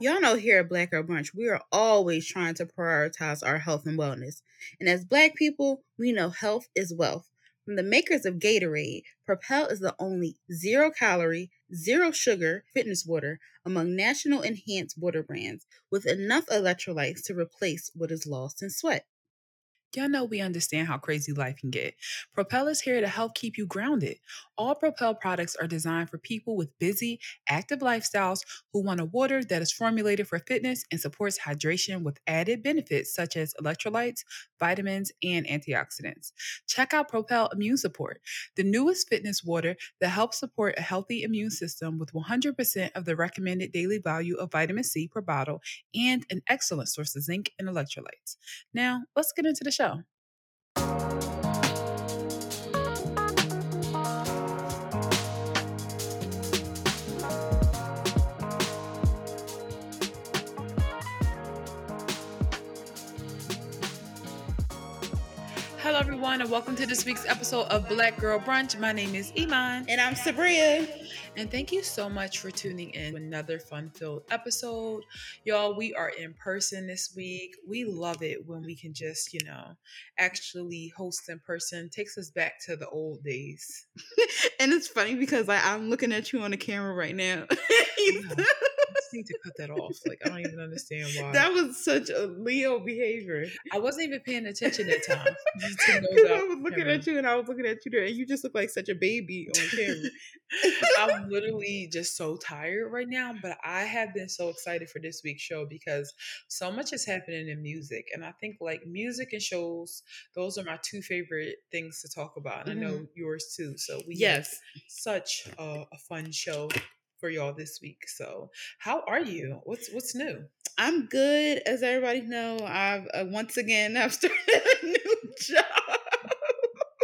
Y'all know here at Black Girl Brunch, we are always trying to prioritize our health and wellness. And as Black people, we know health is wealth. From the makers of Gatorade, Propel is the only zero calorie, zero sugar fitness water among national enhanced water brands with enough electrolytes to replace what is lost in sweat. Y'all know we understand how crazy life can get. Propel is here to help keep you grounded. All Propel products are designed for people with busy, active lifestyles who want a water that is formulated for fitness and supports hydration with added benefits such as electrolytes, vitamins, and antioxidants. Check out Propel Immune Support, the newest fitness water that helps support a healthy immune system with 100% of the recommended daily value of vitamin C per bottle and an excellent source of zinc and electrolytes. Now, let's get into the show show. Everyone, and welcome to this week's episode of Black Girl Brunch. My name is Iman. And I'm Sabria. And thank you so much for tuning in to another fun filled episode. Y'all, we are in person this week. We love it when we can just, you know, actually host in person. Takes us back to the old days. and it's funny because like, I'm looking at you on the camera right now. need to cut that off. Like I don't even understand why. That was such a Leo behavior. I wasn't even paying attention that time. I was looking camera. at you and I was looking at you there, and you just look like such a baby on camera. I'm literally just so tired right now, but I have been so excited for this week's show because so much is happening in music, and I think like music and shows, those are my two favorite things to talk about, and mm-hmm. I know yours too. So we yes, such a, a fun show for y'all this week. So, how are you? What's what's new? I'm good. As everybody know, I've uh, once again I've started a new job.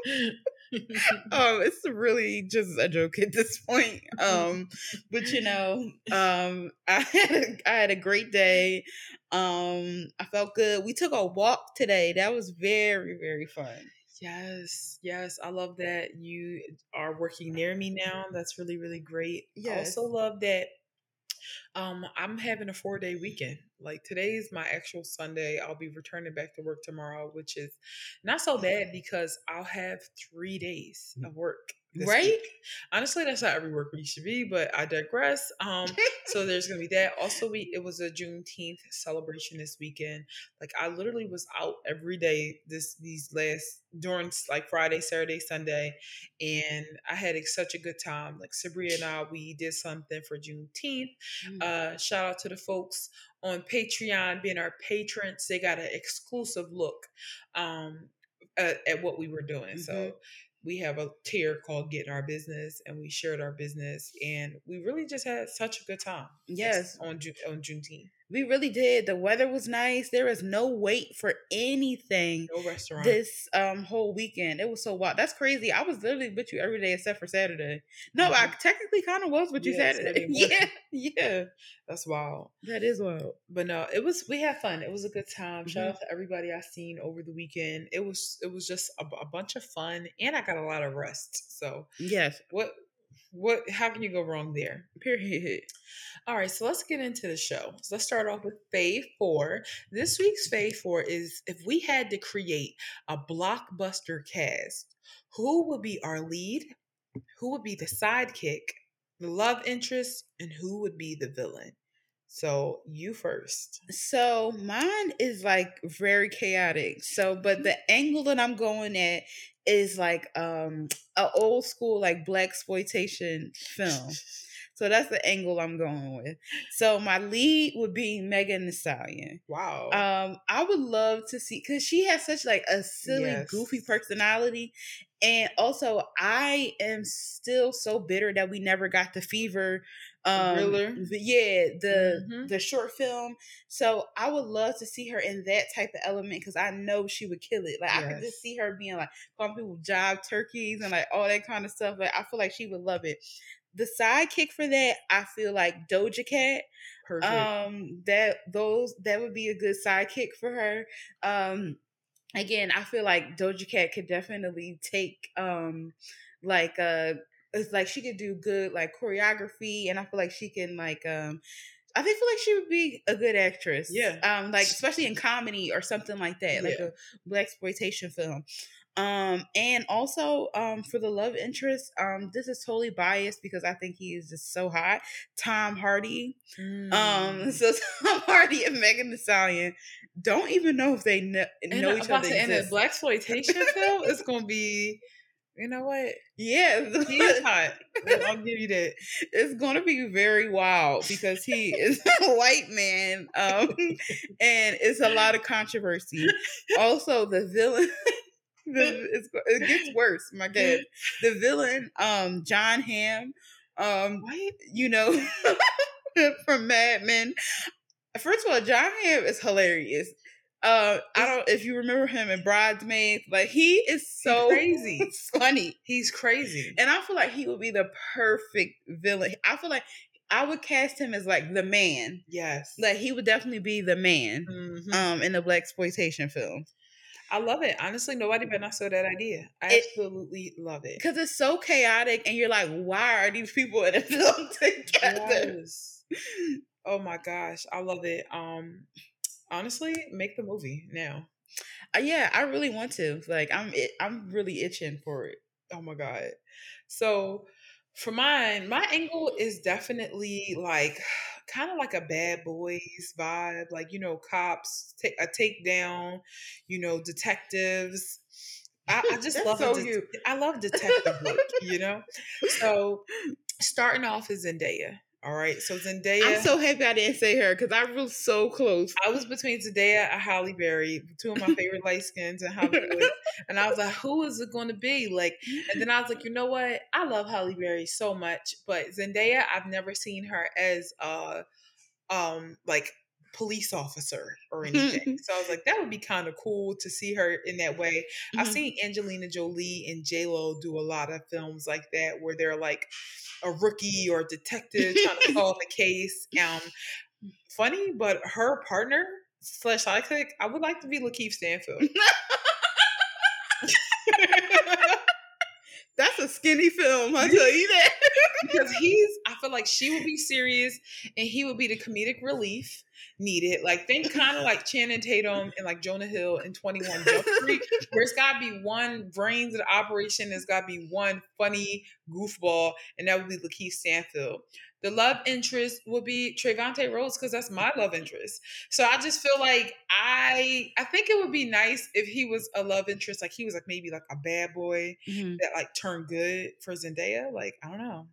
um, it's really just a joke at this point. Um, but you know, um, I had a, I had a great day. Um, I felt good. We took a walk today. That was very very fun. Yes, yes. I love that you are working near me now. That's really, really great. Yes. I also love that um, I'm having a four day weekend. Like today is my actual Sunday. I'll be returning back to work tomorrow, which is not so bad because I'll have three days of work right? Week. Honestly, that's not every work week should be, but I digress. Um, so there's gonna be that. Also, we it was a Juneteenth celebration this weekend. Like I literally was out every day this these last during like Friday, Saturday, Sunday, and I had such a good time. Like Sabria and I, we did something for Juneteenth. Mm. Uh, shout out to the folks on Patreon being our patrons. They got an exclusive look um, at, at what we were doing. Mm-hmm. So we have a tier called Getting Our Business, and we shared our business, and we really just had such a good time. Yes, on June on Juneteenth. We really did. The weather was nice. There was no wait for anything. No restaurant. This um whole weekend. It was so wild. That's crazy. I was literally with you every day except for Saturday. No, mm-hmm. I technically kind of was with you yeah, Saturday. yeah, yeah. That's wild. That is wild. But no, it was. We had fun. It was a good time. Shout mm-hmm. out to everybody I seen over the weekend. It was. It was just a, a bunch of fun, and I got a lot of rest. So yes. What what how can you go wrong there? Period. All right, so let's get into the show. So let's start off with Fave Four. This week's Fave Four is if we had to create a blockbuster cast, who would be our lead? Who would be the sidekick, the love interest, and who would be the villain? So you first. So mine is like very chaotic. So, but the angle that I'm going at is like um an old school like black exploitation film. So that's the angle I'm going with. So my lead would be Megan Thee Stallion. Wow. Um, I would love to see because she has such like a silly, yes. goofy personality, and also I am still so bitter that we never got the fever um Thriller. yeah the mm-hmm. the short film so i would love to see her in that type of element because i know she would kill it like yes. i could just see her being like calling people job turkeys and like all that kind of stuff like i feel like she would love it the sidekick for that i feel like doja cat Perfect. um that those that would be a good sidekick for her um again i feel like doja cat could definitely take um like uh it's like she could do good like choreography and I feel like she can like um I think feel like she would be a good actress. Yeah. Um, like especially in comedy or something like that, yeah. like a black exploitation film. Um, and also, um, for the love interest, um, this is totally biased because I think he is just so hot. Tom Hardy. Um, mm. Um, so Tom Hardy and Megan Thee Stallion don't even know if they know, know each other. In a black exploitation film, it's gonna be you know what? Yeah, he's hot. I'll give you that. It's gonna be very wild because he is a white man, um, and it's a lot of controversy. Also, the villain. the, it gets worse, my God. The villain, um, Jon Hamm, um, what? you know, from Mad Men. First of all, Jon Hamm is hilarious. Uh, I don't if you remember him in Bridesmaids, but he is so crazy, funny. He's crazy, and I feel like he would be the perfect villain. I feel like I would cast him as like the man. Yes, like he would definitely be the man. Mm-hmm. Um, in the black exploitation film. I love it. Honestly, nobody but I saw that idea. I it, absolutely love it because it's so chaotic, and you're like, why are these people in a film together? Yes. Oh my gosh, I love it. Um, honestly, make the movie now. Uh, yeah, I really want to. Like, I'm it, I'm really itching for it. Oh my god. So for mine, my angle is definitely like kind of like a bad boys vibe, like you know, cops, take a takedown, you know, detectives. I, I just love so de- I love detective work, you know. So starting off is Zendaya. All right, so Zendaya. I'm so happy I didn't say her because I was so close. I was between Zendaya and Halle Berry, two of my favorite light skins in Hollywood, and I was like, who is it going to be? Like, and then I was like, you know what? I love Halle Berry so much, but Zendaya, I've never seen her as uh, um, like police officer or anything. so I was like, that would be kind of cool to see her in that way. Mm-hmm. I've seen Angelina Jolie and J Lo do a lot of films like that where they're like a rookie or a detective trying to solve a case. Um, funny, but her partner slash sidekick, I would like to be Lakeith Stanfield. That's a skinny film, I tell you that. because he's, I feel like she would be serious and he would be the comedic relief needed. Like think kind of like Channing Tatum and like Jonah Hill in 21 Jump Street, where it's gotta be one brains of the operation, there's gotta be one funny goofball, and that would be Lakeith Stanfield. The love interest would be Trevante Rhodes because that's my love interest. So I just feel like I I think it would be nice if he was a love interest, like he was like maybe like a bad boy mm-hmm. that like turned good for Zendaya. Like I don't know.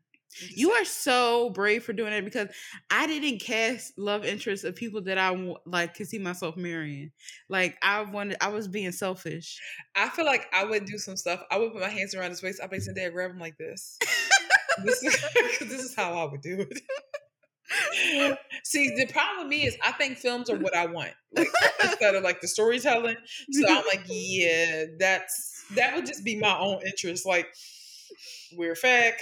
You are so brave for doing it because I didn't cast love interests of people that I like could see myself marrying. Like I wanted, I was being selfish. I feel like I would do some stuff. I would put my hands around his waist. I basically Zendaya, grab him like this. this, is, this is how I would do it. See, the problem with me is I think films are what I want, like instead of like the storytelling. So I'm like, yeah, that's that would just be my own interest. Like, weird fact,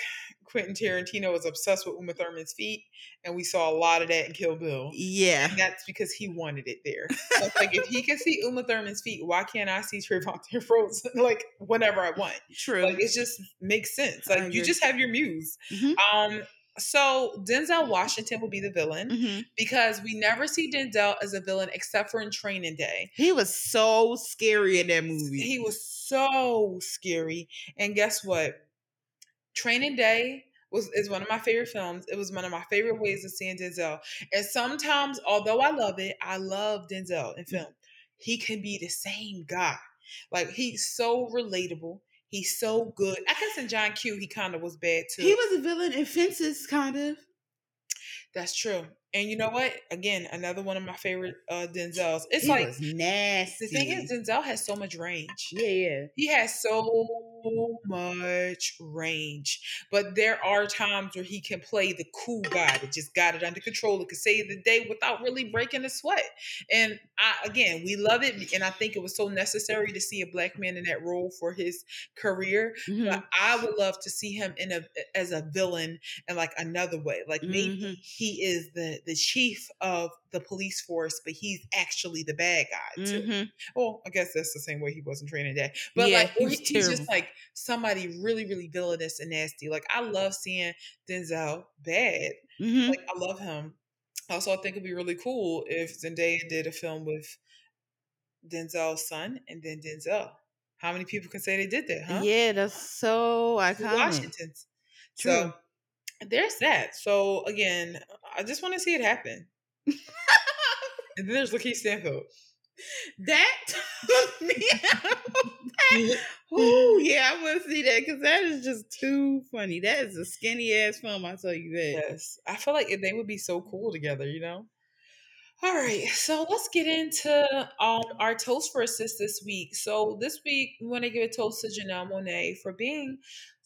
Quentin Tarantino was obsessed with Uma Thurman's feet, and we saw a lot of that in Kill Bill. Yeah, and that's because he wanted it there. So like, if he can see Uma Thurman's feet, why can't I see Trevante Rhodes like whenever I want? True. Like it just makes sense. Like you just have your muse. Mm-hmm. Um. So Denzel Washington will be the villain mm-hmm. because we never see Denzel as a villain except for in Training Day. He was so scary in that movie. He was so scary. And guess what? Training Day was is one of my favorite films. It was one of my favorite ways of seeing Denzel. And sometimes, although I love it, I love Denzel in film. He can be the same guy. Like he's so relatable. He's so good. I guess in John Q, he kind of was bad too. He was a villain in Fences, kind of. That's true. And you know what? Again, another one of my favorite uh Denzels. It's he like nasty. The thing is, Denzel has so much range. Yeah, yeah. He has so much range. But there are times where he can play the cool guy that just got it under control and could save the day without really breaking a sweat. And I again, we love it, and I think it was so necessary to see a black man in that role for his career. Mm-hmm. But I would love to see him in a as a villain in like another way. Like maybe mm-hmm. he is the the chief of the police force, but he's actually the bad guy too. Mm-hmm. Well, I guess that's the same way he was in Training Day. But yeah, like he's, he's just like somebody really, really villainous and nasty. Like I love seeing Denzel bad. Mm-hmm. Like I love him. Also, I think it'd be really cool if Zendaya did a film with Denzel's son and then Denzel. How many people can say they did that, huh? Yeah, that's so iconic. Washington's. True. So there's that. So again, I just want to see it happen. and then there's Lakeith Stanfield. That Oh yeah, I want to see that because that is just too funny. That is a skinny ass film. I tell you that. Yes, I feel like they would be so cool together. You know. All right, so let's get into um, our toast for assist this week. So this week, we want to give a toast to Janelle Monáe for being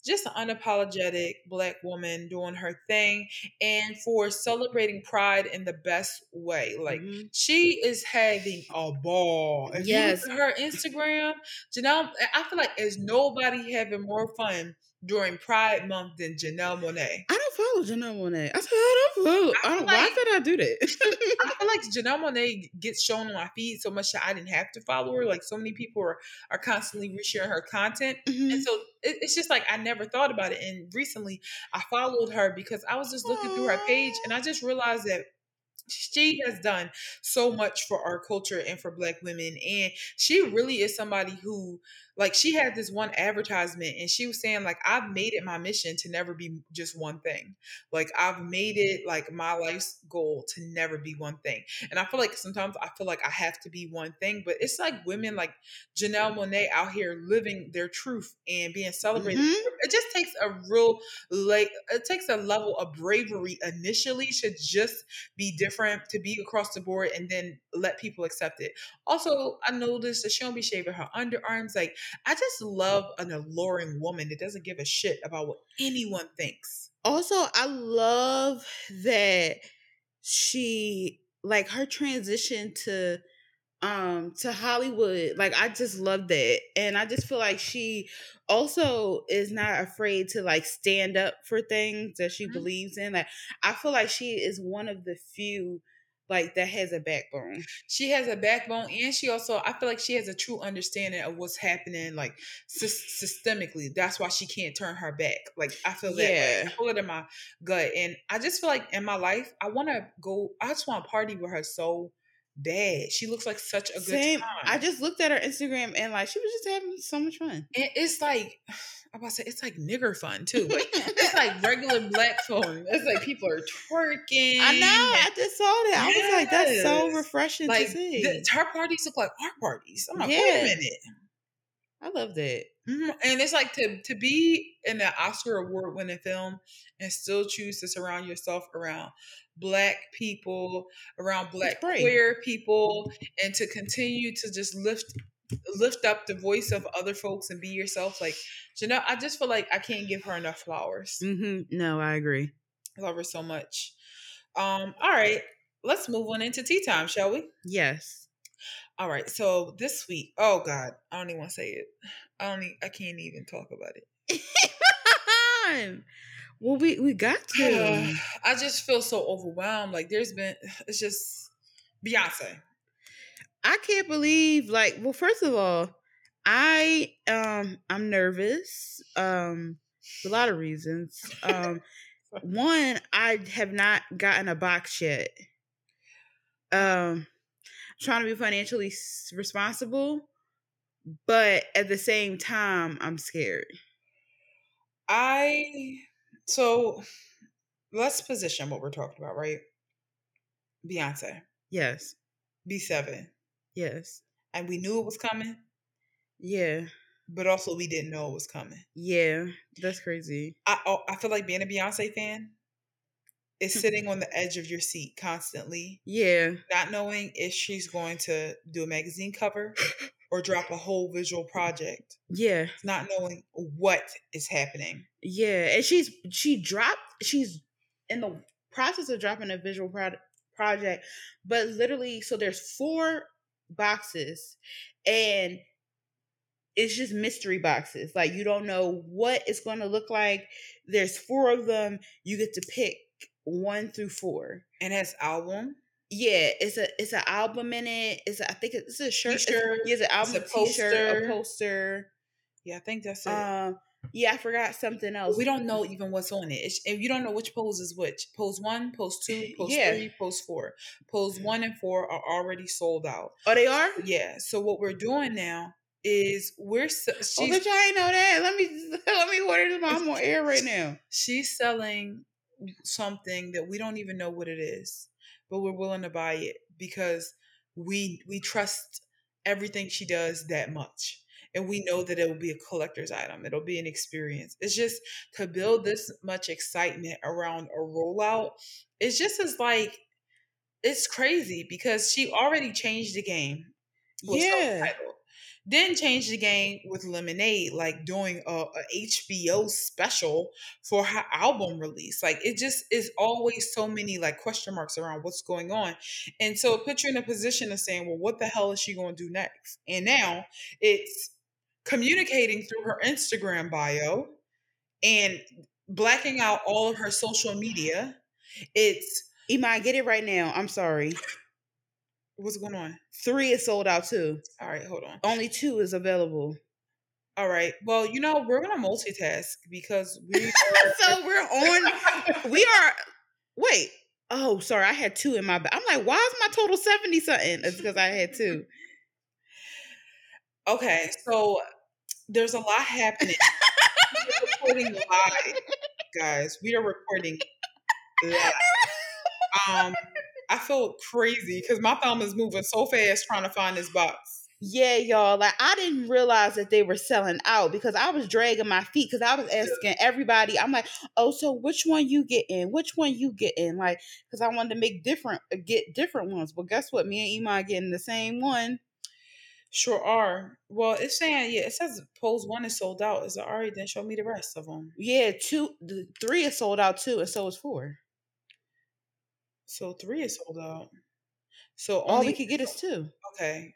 just an unapologetic black woman doing her thing and for celebrating pride in the best way. Like mm-hmm. she is having a ball. If yes. her Instagram, Janelle, I feel like there's nobody having more fun during Pride Month than Janelle Monáe. I don't follow Janelle Monáe. I said I don't follow. I don't, like, why did I do that? I feel like Janelle Monáe gets shown on my feed so much that I didn't have to follow her. Like so many people are are constantly resharing her content, mm-hmm. and so it, it's just like I never thought about it. And recently, I followed her because I was just looking Aww. through her page, and I just realized that she has done so much for our culture and for black women and she really is somebody who like she had this one advertisement and she was saying like i've made it my mission to never be just one thing. Like i've made it like my life's goal to never be one thing. And i feel like sometimes i feel like i have to be one thing but it's like women like janelle monáe out here living their truth and being celebrated. Mm-hmm. it just takes a real like it takes a level of bravery initially to just be different to be across the board and then let people accept it. Also i noticed that she don't be shaving her underarms like I just love an alluring woman that doesn't give a shit about what anyone thinks. Also, I love that she like her transition to um to Hollywood. Like I just love that. And I just feel like she also is not afraid to like stand up for things that she mm-hmm. believes in. Like I feel like she is one of the few like that has a backbone. She has a backbone, and she also I feel like she has a true understanding of what's happening, like systemically. That's why she can't turn her back. Like I feel that yeah. I feel it in my gut, and I just feel like in my life I want to go. I just want to party with her so bad. She looks like such a good Same. time. I just looked at her Instagram and like she was just having so much fun. And it's like I'm about to say it's like nigger fun too. Like, it's like regular black fun. It's like people are twerking. I know. I just saw that. Yes. I was like, that's so refreshing like, to see. The, her parties look like our parties. I'm like, yeah. wait a minute. I love that. Mm-hmm. And it's like to to be in an Oscar award winning film and still choose to surround yourself around black people, around black queer people, and to continue to just lift lift up the voice of other folks and be yourself. Like you know, I just feel like I can't give her enough flowers. Mm-hmm. No, I agree. I love her so much. Um, all right, let's move on into tea time, shall we? Yes. All right. So this week, oh God, I don't even want to say it. I don't. Even, I can't even talk about it. well, we we got to. I just feel so overwhelmed. Like there's been. It's just Beyonce. I can't believe like well first of all, I um I'm nervous. Um for a lot of reasons. Um one, I have not gotten a box yet. Um trying to be financially responsible, but at the same time I'm scared. I so let's position what we're talking about, right? Beyonce. Yes. B7. Yes. And we knew it was coming. Yeah. But also we didn't know it was coming. Yeah, that's crazy. I oh, I feel like being a Beyonce fan is hmm. sitting on the edge of your seat constantly. Yeah. Not knowing if she's going to do a magazine cover or drop a whole visual project. Yeah. Not knowing what is happening. Yeah. And she's she dropped she's in the process of dropping a visual pro- project, but literally so there's four boxes and it's just mystery boxes. Like you don't know what it's going to look like. There's four of them. You get to pick one through four. And has album. Yeah, it's a it's an album in it. It's a, I think it's a shirt. T-shirt. It's, yeah, it's an album, it's a poster, a poster. Yeah, I think that's it. Um, Yeah, I forgot something else. We don't know even what's on it. It's, and you don't know which pose is which. Pose one, pose two, pose yeah. three, pose four. Pose one and four are already sold out. Oh, they are? Yeah. So what we're doing now is we're oh, she's, oh, but y'all ain't know that. Let me let me order this. I'm on air right now. She's selling something that we don't even know what it is, but we're willing to buy it because we we trust everything she does that much. And we know that it will be a collector's item. It'll be an experience. It's just to build this much excitement around a rollout it's just as like it's crazy because she already changed the game yeah then change the game with Lemonade, like doing a, a, HBO special for her album release. Like it just is always so many like question marks around what's going on. And so it puts you in a position of saying, well, what the hell is she going to do next? And now it's communicating through her Instagram bio and blacking out all of her social media. It's Iman, get it right now. I'm sorry. What's going on? Three is sold out too. All right, hold on. Only two is available. All right. Well, you know, we're gonna multitask because we are So we're on we are wait. Oh, sorry, I had two in my I'm like, why is my total 70 something? It's because I had two. Okay, so there's a lot happening. We're recording live, guys. We are recording live. Um I felt crazy because my thumb is moving so fast trying to find this box. Yeah, y'all. Like I didn't realize that they were selling out because I was dragging my feet because I was asking everybody. I'm like, oh, so which one you get in? Which one you get in? Like, because I wanted to make different, uh, get different ones. But guess what? Me and Iman getting the same one. Sure are. Well, it's saying yeah. It says pose one is sold out. Is it right? Then show me the rest of them. Yeah, two, the three is sold out too, and so is four. So three is sold out. So all we could get is two. Okay.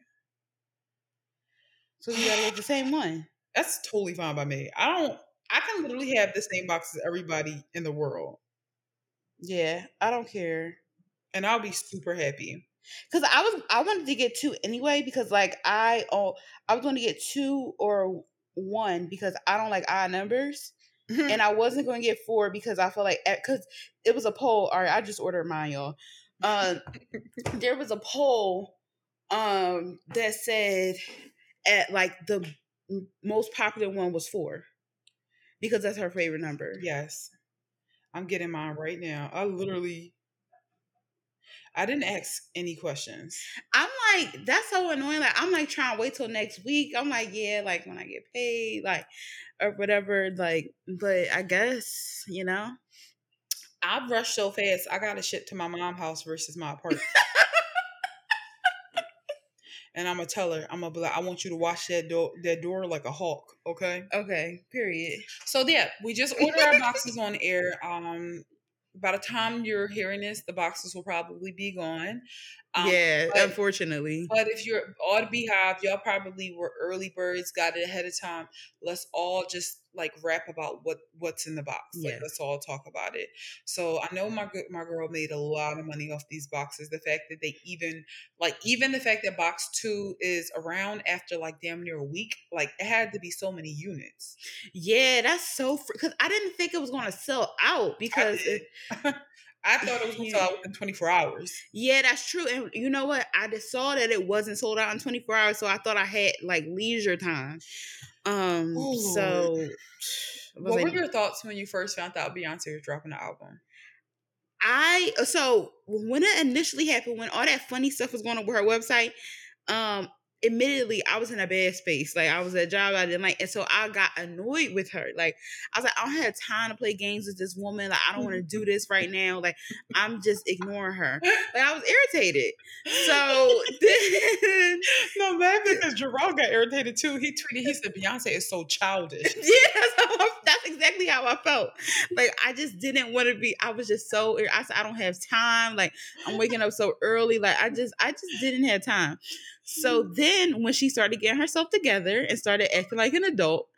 So you gotta get the same one. That's totally fine by me. I don't. I can literally have the same box as everybody in the world. Yeah, I don't care, and I'll be super happy. Cause I was I wanted to get two anyway because like I oh I was going to get two or one because I don't like odd numbers. Mm-hmm. And I wasn't going to get four because I felt like, because it was a poll. All right, I just ordered mine, y'all. Uh, there was a poll um, that said at like the most popular one was four because that's her favorite number. Yes. I'm getting mine right now. I literally I didn't ask any questions. I'm like, that's so annoying. Like, I'm like trying to wait till next week. I'm like, yeah, like when I get paid, like, or whatever. Like, but I guess, you know. I've rushed so fast. I got to ship to my mom house versus my apartment. and I'm gonna tell her, I'm gonna be like, I want you to watch that door, that door like a hawk. Okay. Okay. Period. So yeah, we just ordered our boxes on air. Um, by the time you're hearing this, the boxes will probably be gone. Um, yeah, but, unfortunately. But if you're all the beehive, y'all probably were early birds, got it ahead of time. Let's all just like rap about what what's in the box. Like let's all talk about it. So I know my my girl made a lot of money off these boxes. The fact that they even like even the fact that box two is around after like damn near a week, like it had to be so many units. Yeah, that's so because I didn't think it was going to sell out because. I thought it was going to sell out within 24 hours. Yeah, that's true. And you know what? I just saw that it wasn't sold out in 24 hours, so I thought I had like leisure time. Um, Ooh. so what were your thoughts when you first found out Beyonce was dropping the album? I so when it initially happened, when all that funny stuff was going on with her website, um, admittedly, I was in a bad space. Like I was at a job I didn't like, and so I got annoyed with her. Like I was like, I don't have time to play games with this woman. Like I don't want to do this right now. Like I'm just ignoring her. Like I was irritated. So then, no, man, because Jerome got irritated too. He tweeted, he said, "Beyonce is so childish." yeah, that's, that's exactly how I felt. Like I just didn't want to be. I was just so. I said, I don't have time. Like I'm waking up so early. Like I just, I just didn't have time. So then when she started getting herself together and started acting like an adult,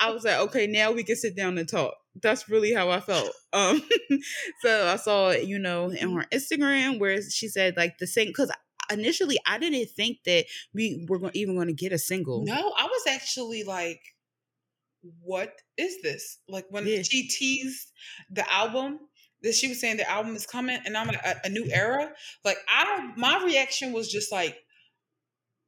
I was like, okay, now we can sit down and talk. That's really how I felt. Um, so I saw, you know, in her Instagram where she said like the same because initially I didn't think that we were even going to get a single. No, I was actually like what is this? Like when yeah. she teased the album, that she was saying the album is coming, and I'm like a, a new era. Like I, my reaction was just like,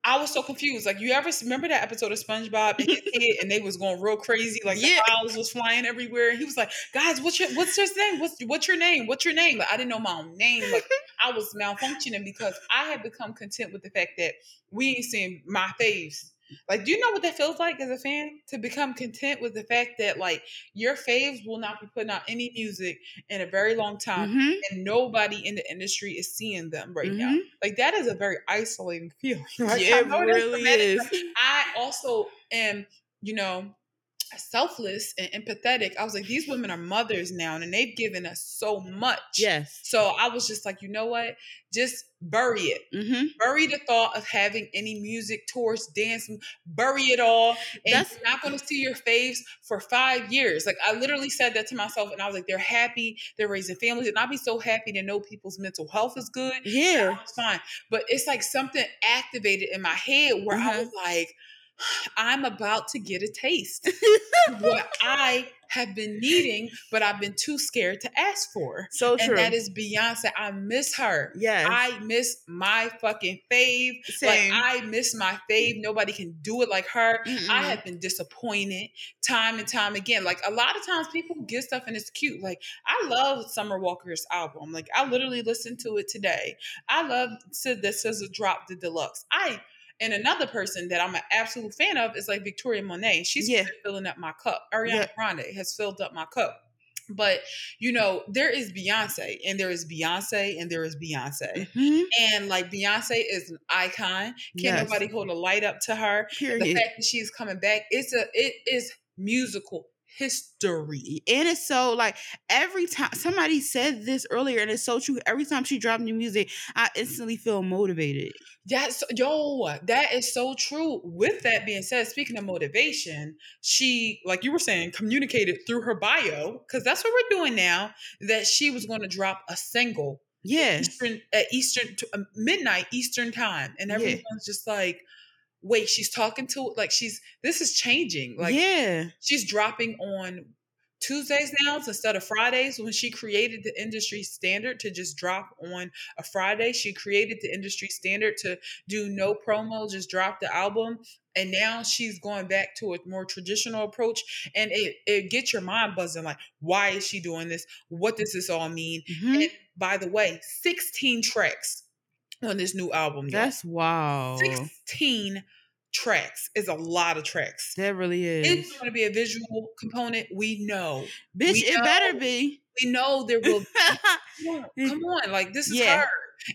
I was so confused. Like, you ever remember that episode of SpongeBob and his kid, and they was going real crazy, like yeah. the files was flying everywhere. And he was like, "Guys, what's your what's your name? What's what's your name? What's your name?" Like, I didn't know my own name. Like, I was malfunctioning because I had become content with the fact that we ain't seeing my faves like, do you know what that feels like as a fan to become content with the fact that like your faves will not be putting out any music in a very long time, mm-hmm. and nobody in the industry is seeing them right mm-hmm. now? Like that is a very isolating feeling. Right? Yeah, it really is. I also am, you know, selfless and empathetic. I was like, these women are mothers now, and they've given us so much. Yes. So I was just like, you know what? Just bury it. Mm-hmm. Bury the thought of having any music tours, dance, bury it all. And That's, you're not going to see your faves for five years. Like I literally said that to myself, and I was like, they're happy, they're raising families, and I'd be so happy to know people's mental health is good. Yeah, it's fine. But it's like something activated in my head where mm-hmm. I was like I'm about to get a taste what I have been needing, but I've been too scared to ask for. So true. And that is Beyonce. I miss her. Yes. I miss my fucking fave. Same. Like I miss my fave. Nobody can do it like her. Mm-mm. I have been disappointed time and time again. Like a lot of times people get stuff and it's cute. Like I love Summer Walker's album. Like I literally listened to it today. I love Sid that SZA drop the deluxe. I and another person that I'm an absolute fan of is like Victoria Monet. She's yeah. filling up my cup. Ariana yeah. Grande has filled up my cup. But you know, there is Beyonce, and there is Beyonce, and there is Beyonce, mm-hmm. and like Beyonce is an icon. Can't yes. nobody hold a light up to her. Period. The fact that she's coming back, it's a it is musical history. And it's so like every time somebody said this earlier, and it's so true. Every time she dropped new music, I instantly feel motivated. That's yo, that is so true. With that being said, speaking of motivation, she, like you were saying, communicated through her bio, because that's what we're doing now, that she was going to drop a single. Yes. Eastern, at Eastern, midnight Eastern time. And everyone's yeah. just like, wait, she's talking to like she's this is changing. Like yeah, she's dropping on Tuesdays now instead of Fridays. When she created the industry standard to just drop on a Friday, she created the industry standard to do no promo, just drop the album. And now she's going back to a more traditional approach, and it it gets your mind buzzing. Like, why is she doing this? What does this all mean? Mm-hmm. And by the way, sixteen tracks on this new album. That's wow. 16 tracks is a lot of tracks. That really is. It's going to be a visual component. We know. Bitch, we it know. better be. We know there will be. come, on, come on. Like, this is yeah. her.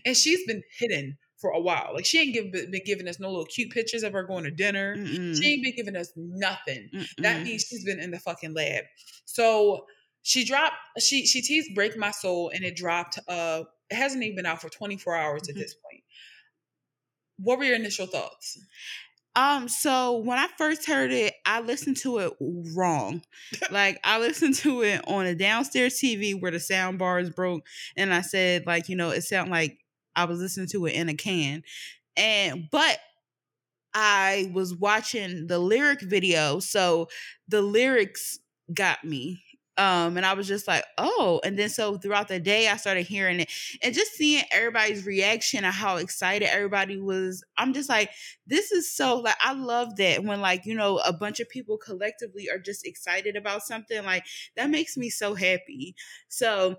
And she's been hidden for a while. Like, she ain't give, been giving us no little cute pictures of her going to dinner. Mm-mm. She ain't been giving us nothing. Mm-mm. That means she's been in the fucking lab. So, she dropped she she teased break my soul and it dropped uh it hasn't even been out for 24 hours mm-hmm. at this point. What were your initial thoughts? Um, so when I first heard it, I listened to it wrong. like I listened to it on a downstairs TV where the sound bars broke, and I said, like, you know, it sounded like I was listening to it in a can. And but I was watching the lyric video, so the lyrics got me um, and I was just like, oh. And then so throughout the day, I started hearing it and just seeing everybody's reaction and how excited everybody was. I'm just like, this is so like I love that when like, you know, a bunch of people collectively are just excited about something. Like that makes me so happy. So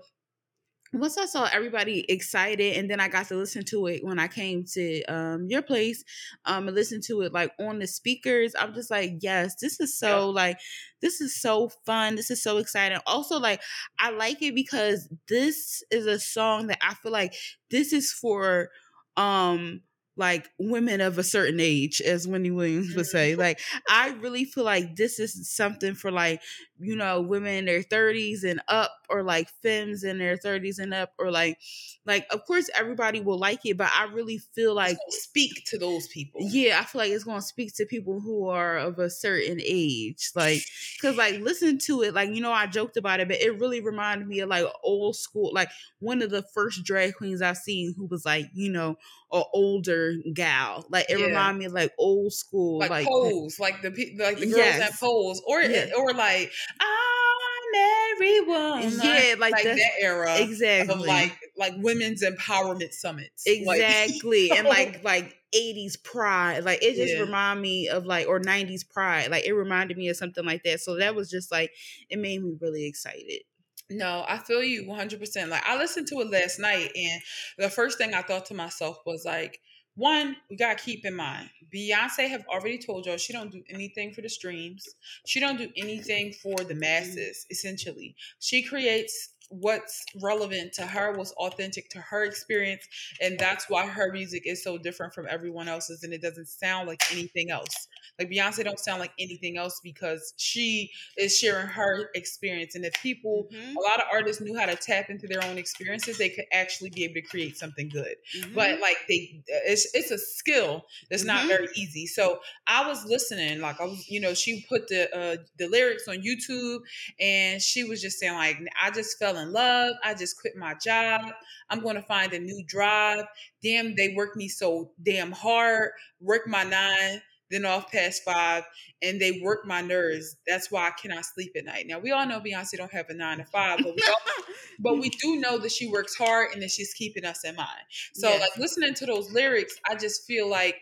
once I saw everybody excited, and then I got to listen to it when I came to um, your place, um, and listen to it like on the speakers. I'm just like, yes, this is so yeah. like, this is so fun. This is so exciting. Also, like, I like it because this is a song that I feel like this is for um like women of a certain age, as Wendy Williams would say. Mm-hmm. Like, I really feel like this is something for like, you know, women in their 30s and up, or like femmes in their 30s and up, or like, like, of course, everybody will like it, but I really feel like speak to those people. Yeah, I feel like it's gonna speak to people who are of a certain age. Like, cause like listen to it, like, you know, I joked about it, but it really reminded me of like old school, like one of the first drag queens I've seen who was like, you know, an older gal. Like it yeah. remind me of like old school, like, like pose, like the like the girls yes. that pose, or yes. or like I'm everyone. Yeah, like, like that era, exactly. Of like like women's empowerment summits, exactly, like, and like like 80s pride. Like it just yeah. remind me of like or 90s pride. Like it reminded me of something like that. So that was just like it made me really excited. No, I feel you 100%. Like I listened to it last night and the first thing I thought to myself was like one, we gotta keep in mind, Beyonce have already told y'all she don't do anything for the streams. She don't do anything for the masses, essentially. She creates what's relevant to her, what's authentic to her experience, and that's why her music is so different from everyone else's, and it doesn't sound like anything else. Like Beyonce don't sound like anything else because she is sharing her experience. And if people, mm-hmm. a lot of artists knew how to tap into their own experiences, they could actually be able to create something good. Mm-hmm. But like they, it's it's a skill that's mm-hmm. not very easy. So I was listening, like I was, you know, she put the uh, the lyrics on YouTube, and she was just saying like, I just fell in love. I just quit my job. I'm going to find a new drive. Damn, they work me so damn hard. Work my nine then off past five, and they work my nerves. That's why I cannot sleep at night. Now we all know Beyonce don't have a nine to five, but we, all, but we do know that she works hard and that she's keeping us in mind. So yes. like listening to those lyrics, I just feel like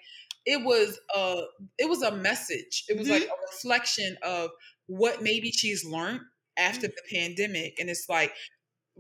it was a it was a message. It was mm-hmm. like a reflection of what maybe she's learned after the pandemic, and it's like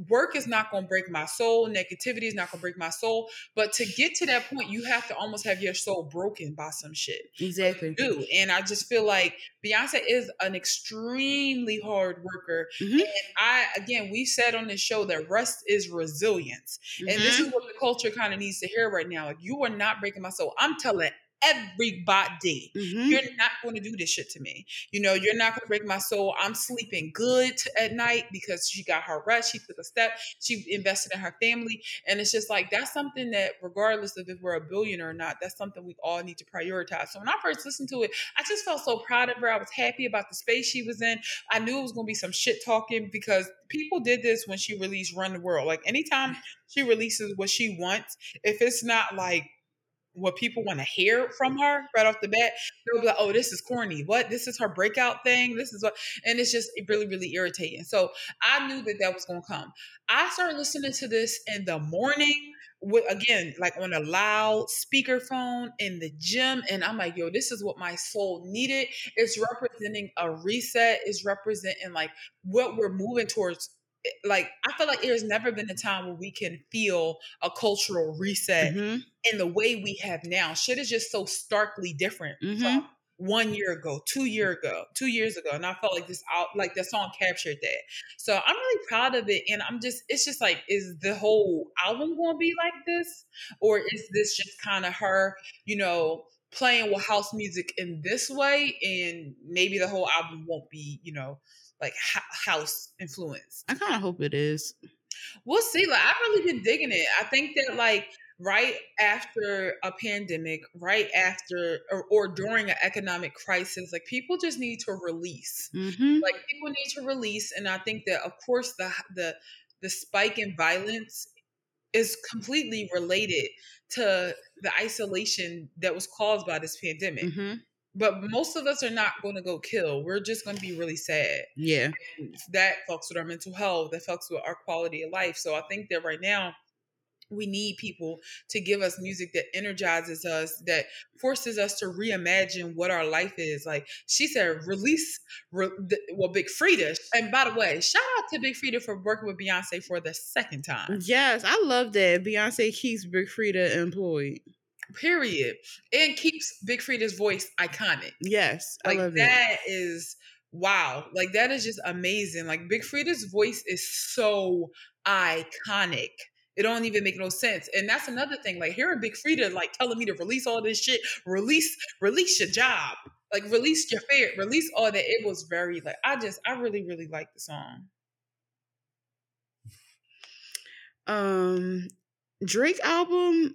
work is not going to break my soul negativity is not going to break my soul but to get to that point you have to almost have your soul broken by some shit exactly do and i just feel like beyonce is an extremely hard worker mm-hmm. and i again we said on this show that rest is resilience mm-hmm. and this mm-hmm. is what the culture kind of needs to hear right now like you are not breaking my soul i'm telling everybody. Mm-hmm. You're not going to do this shit to me. You know, you're not going to break my soul. I'm sleeping good at night because she got her rest. She took a step. She invested in her family. And it's just like, that's something that, regardless of if we're a billionaire or not, that's something we all need to prioritize. So when I first listened to it, I just felt so proud of her. I was happy about the space she was in. I knew it was going to be some shit talking because people did this when she released Run the World. Like anytime she releases what she wants, if it's not like what people want to hear from her right off the bat. They'll be like, "Oh, this is corny. What? This is her breakout thing. This is what," and it's just really, really irritating. So I knew that that was going to come. I started listening to this in the morning. With, again, like on a loud speakerphone in the gym, and I'm like, yo, this is what my soul needed. It's representing a reset. It's representing like what we're moving towards like I feel like there's never been a time where we can feel a cultural reset mm-hmm. in the way we have now. Shit is just so starkly different mm-hmm. from one year ago, two year ago, two years ago, and I felt like this out like the song captured that. So I'm really proud of it, and I'm just it's just like is the whole album going to be like this, or is this just kind of her, you know? playing with house music in this way and maybe the whole album won't be you know like house influence. I kind of hope it is. We'll see. Like I've really been digging it. I think that like right after a pandemic, right after or, or during an economic crisis, like people just need to release. Mm-hmm. Like people need to release, and I think that of course the the the spike in violence is completely related to the isolation that was caused by this pandemic. Mm-hmm but most of us are not going to go kill. We're just going to be really sad. Yeah. And that fucks with our mental health. That fucks with our quality of life. So I think that right now we need people to give us music that energizes us, that forces us to reimagine what our life is. Like she said, release, re, well, Big Freedia. And by the way, shout out to Big Freedia for working with Beyonce for the second time. Yes, I love that. Beyonce keeps Big Freedia employed. Period. And keeps Big Freedia's voice iconic. Yes. I like love that it. is wow. Like that is just amazing. Like Big Freedia's voice is so iconic. It don't even make no sense. And that's another thing. Like hearing Big Freedia like telling me to release all this shit, release, release your job. Like release your fair, release all that. It was very like I just I really, really like the song. Um Drake album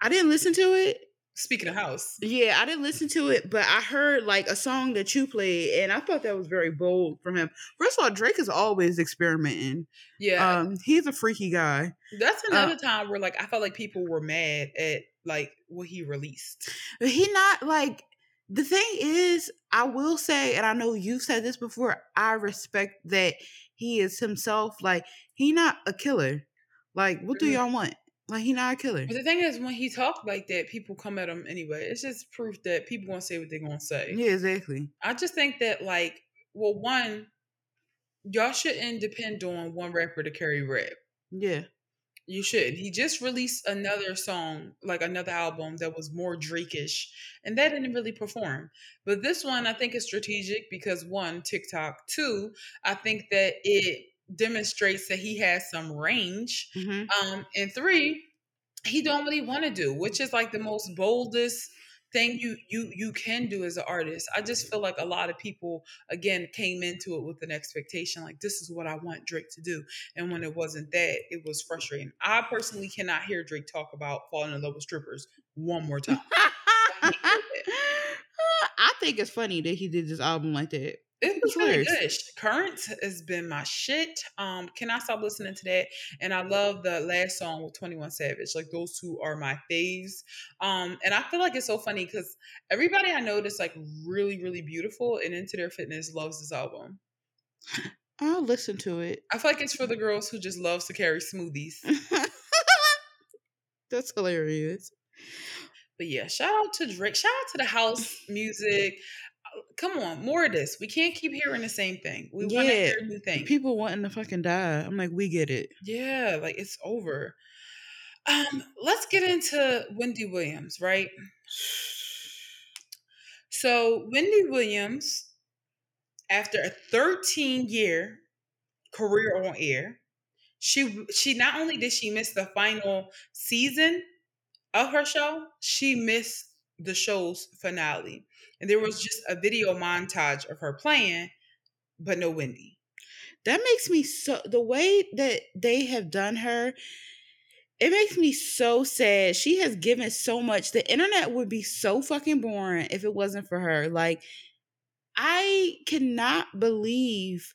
I didn't listen to it. Speaking of house. Yeah, I didn't listen to it, but I heard like a song that you played, and I thought that was very bold from him. First of all, Drake is always experimenting. Yeah. Um, he's a freaky guy. That's uh another uh, time where like I felt like people were mad at like what he released. He not like the thing is, I will say, and I know you've said this before, I respect that he is himself. Like, he not a killer. Like, what do mm-hmm. y'all want? Like he not a killer. But the thing is, when he talk like that, people come at him anyway. It's just proof that people gonna say what they're gonna say. Yeah, exactly. I just think that like, well, one, y'all shouldn't depend on one rapper to carry rap. Yeah. You should. He just released another song, like another album that was more Drake-ish, and that didn't really perform. But this one, I think, is strategic because one, TikTok. Two, I think that it demonstrates that he has some range. Mm-hmm. Um, and three, he don't really want to do, which is like the most boldest thing you you you can do as an artist. I just feel like a lot of people again came into it with an expectation like this is what I want Drake to do, and when it wasn't that, it was frustrating. I personally cannot hear Drake talk about falling in love with strippers one more time. I think it's funny that he did this album like that. It was really good. Current has been my shit. Um, can I stop listening to that? And I love the last song with 21 Savage. Like those two are my faves. Um, and I feel like it's so funny because everybody I know that's like really, really beautiful and into their fitness loves this album. I'll listen to it. I feel like it's for the girls who just loves to carry smoothies. that's hilarious. But yeah, shout out to Drake. Shout out to the house music come on, more of this. We can't keep hearing the same thing. We yeah. want to hear new things. People wanting to fucking die. I'm like, we get it. Yeah, like it's over. Um, let's get into Wendy Williams, right? So Wendy Williams, after a 13 year career on air, she she not only did she miss the final season of her show, she missed the show's finale and there was just a video montage of her playing, but no Wendy. That makes me so the way that they have done her. It makes me so sad. She has given so much. The internet would be so fucking boring if it wasn't for her. Like, I cannot believe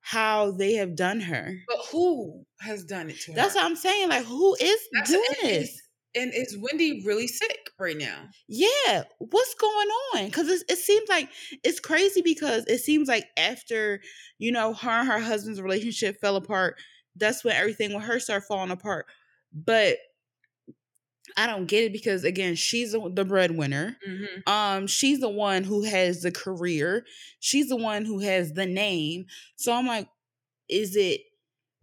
how they have done her. But who has done it to That's her? That's what I'm saying. Like, who is That's doing this? And is Wendy really sick right now? Yeah. What's going on? Because it, it seems like it's crazy because it seems like after, you know, her and her husband's relationship fell apart, that's when everything with her started falling apart. But I don't get it because again, she's the breadwinner. Mm-hmm. Um, she's the one who has the career. She's the one who has the name. So I'm like, is it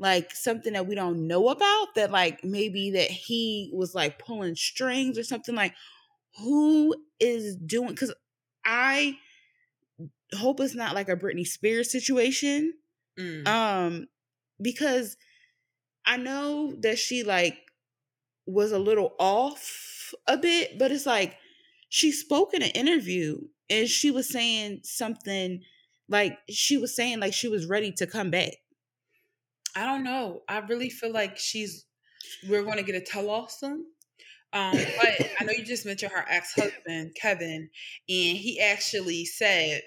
like something that we don't know about that like maybe that he was like pulling strings or something like who is doing because i hope it's not like a britney spears situation mm. um because i know that she like was a little off a bit but it's like she spoke in an interview and she was saying something like she was saying like she was ready to come back I don't know. I really feel like she's. We're going to get a tell all soon. Um, but I know you just mentioned her ex husband Kevin, and he actually said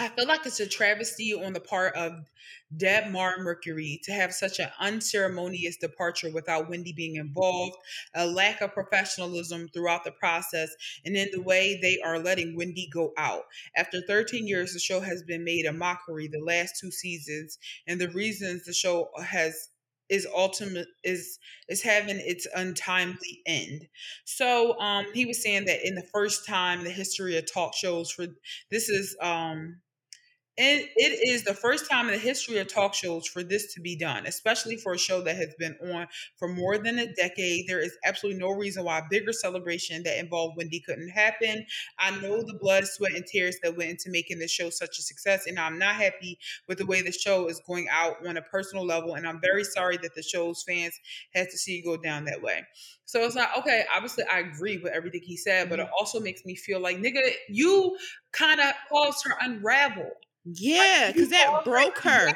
I feel like it's a travesty on the part of Debmar Mercury to have such an unceremonious departure without Wendy being involved, a lack of professionalism throughout the process, and in the way they are letting Wendy go out. After 13 years, the show has been made a mockery the last two seasons, and the reasons the show has is ultimate is is having its untimely end. So um he was saying that in the first time in the history of talk shows for this is um and it is the first time in the history of talk shows for this to be done, especially for a show that has been on for more than a decade. There is absolutely no reason why a bigger celebration that involved Wendy couldn't happen. I know the blood, sweat, and tears that went into making this show such a success, and I'm not happy with the way the show is going out on a personal level. And I'm very sorry that the show's fans had to see it go down that way. So it's like, okay, obviously I agree with everything he said, but it mm-hmm. also makes me feel like, nigga, you kind of caused her unravel. Yeah, because like, that broke her.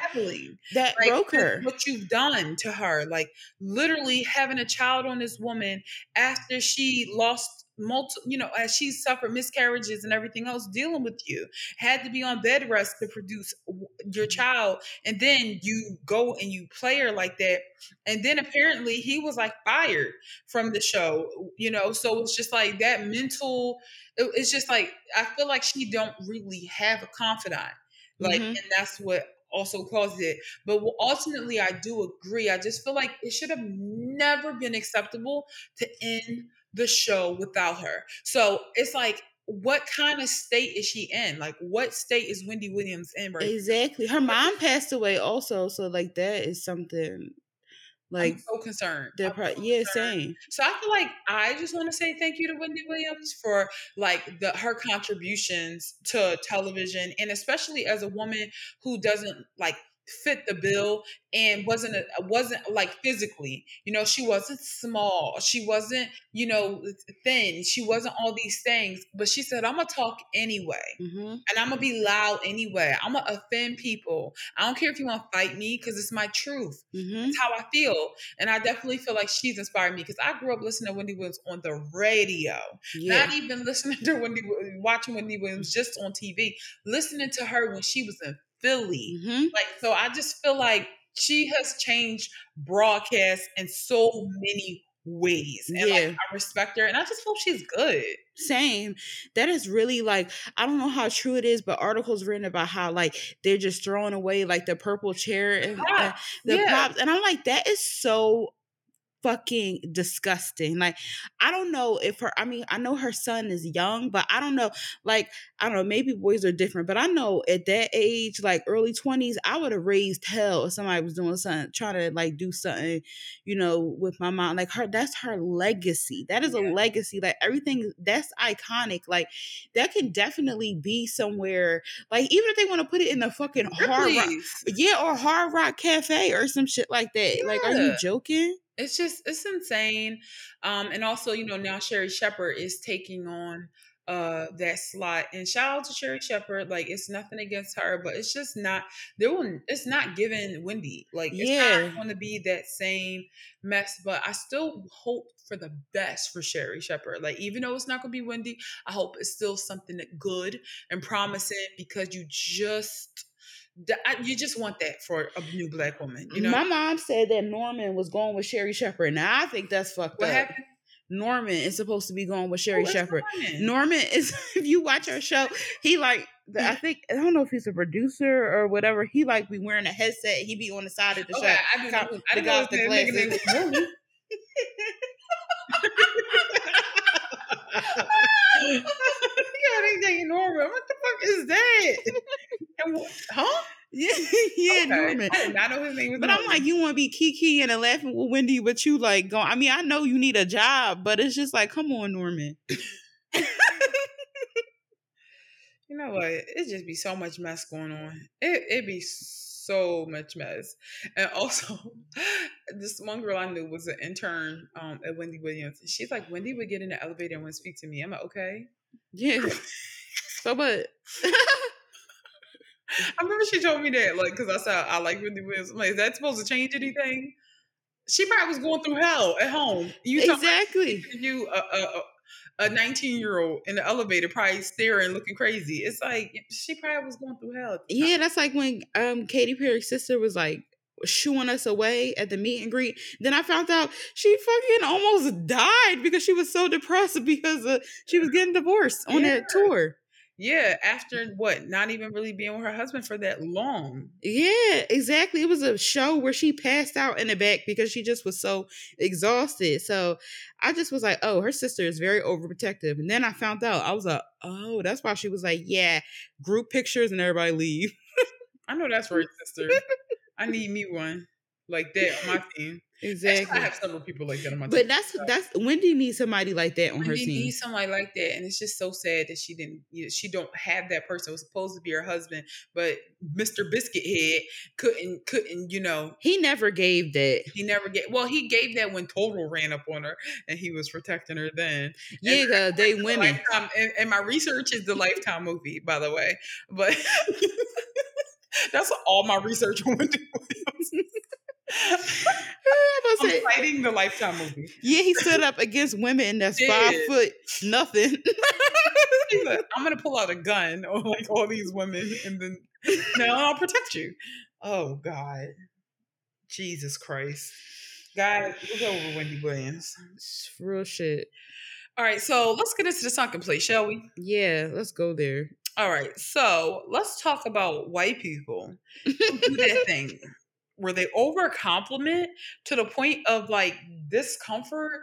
That like, broke her. What you've done to her, like literally having a child on this woman after she lost multiple, you know, as she suffered miscarriages and everything else dealing with you, had to be on bed rest to produce your mm-hmm. child. And then you go and you play her like that. And then apparently he was like fired from the show, you know, so it's just like that mental, it, it's just like, I feel like she don't really have a confidant. Like, mm-hmm. and that's what also caused it. But ultimately, I do agree. I just feel like it should have never been acceptable to end the show without her. So it's like, what kind of state is she in? Like, what state is Wendy Williams in? Right exactly. Her mom passed away also, so like that is something like I'm so concerned. Pro- so yeah, concerned. same. So I feel like I just want to say thank you to Wendy Williams for like the her contributions to television and especially as a woman who doesn't like fit the bill and wasn't a, wasn't like physically. You know she wasn't small. She wasn't you know thin. She wasn't all these things. But she said i'm gonna talk anyway mm-hmm. and i'm gonna be loud anyway. I'm gonna offend people. I don't care if you want to fight me because it's my truth. Mm-hmm. it's how i feel. And i definitely feel like she's inspired me because i grew up listening to wendy williams on the radio. Yeah. not even listening to wendy watching wendy williams just on tv listening to her when she was in Philly. Mm-hmm. Like, so I just feel like she has changed broadcast in so many ways. And yeah. like I respect her and I just hope she's good. Same. That is really like I don't know how true it is, but articles written about how like they're just throwing away like the purple chair and uh, the yeah. props. And I'm like, that is so fucking disgusting. Like, I don't know if her, I mean, I know her son is young, but I don't know, like, I don't know, maybe boys are different, but I know at that age, like early 20s, I would have raised hell if somebody was doing something, trying to like do something, you know, with my mom. Like, her, that's her legacy. That is yeah. a legacy. Like, everything that's iconic. Like, that can definitely be somewhere, like, even if they want to put it in the fucking hard rock, yeah, or hard rock cafe or some shit like that. Yeah. Like, are you joking? It's just it's insane um and also you know now Sherri Shepherd is taking on uh that slot and shout out to Sherri Shepherd. like it's nothing against her but it's just not there will it's not given wendy like it's yeah. not going to be that same mess but i still hope for the best for Sherri Shepherd. like even though it's not going to be wendy i hope it's still something that good and promising because you just you just want that for a new black woman. You know, my mom said that Norman was going with Sherri Shepherd. Now I think that's fucked what up. Happened? Norman is supposed to be going with Sherri Shepherd. Norman? Norman is, if you watch our show, he like, I think I don't know if he's a producer or whatever. He like be wearing a headset. He be on the side of the okay, show. I didn't, I didn't know the glasses. Ain't Norman. What the fuck is that? huh? Yeah, yeah, okay. Norman. I did not know his name was. But Norman. I'm like, you want to be Kiki and laughing with Wendy, but you like going. I mean, I know you need a job, but it's just like, come on, Norman. you know what? It just be so much mess going on. It it be so much mess. And also, this one girl I knew was an intern um, at Wendy Williams. She's like, Wendy would get in the elevator and would speak to me. I'm like, okay. Yeah. so what? I remember she told me that, like, because I said I like Wendy Williams. I'm like, is that supposed to change anything? She probably was going through hell at home. You exactly. You a, a, a 19 year old in the elevator probably staring looking crazy. It's like she probably was going through hell. Yeah, that's like when um Katy Perry's sister was like shooing us away at the meet and greet. Then I found out she fucking almost died because she was so depressed because uh, she was getting divorced on yeah. that tour. Yeah, after what? Not even really being with her husband for that long. Yeah, exactly. It was a show where she passed out in the back because she just was so exhausted. So I just was like, oh, her sister is very overprotective. And then I found out, I was like, oh, that's why she was like, yeah, group pictures and everybody leave. I know that's right, sister. I need me one like that on my team. Exactly. I have several people like that on my But that's that's Wendy needs somebody like that on Wendy her team. needs somebody like that, and it's just so sad that she didn't. You know, she don't have that person. It was supposed to be her husband, but Mr. Biscuit Head couldn't couldn't. You know, he never gave that. He never gave. Well, he gave that when Total ran up on her, and he was protecting her then. Yeah, and, they women. And, and my research is the Lifetime movie, by the way, but. That's all my research on Wendy Williams. I'm fighting the Lifetime movie. Yeah, he stood up against women that's five foot nothing. like, I'm gonna pull out a gun on like all these women, and then now I'll protect you. Oh God, Jesus Christ, guys, look over Wendy Williams. It's real shit. All right, so let's get into the sunken place, shall we? Yeah, let's go there. All right, so let's talk about white people do that thing where they over compliment to the point of like discomfort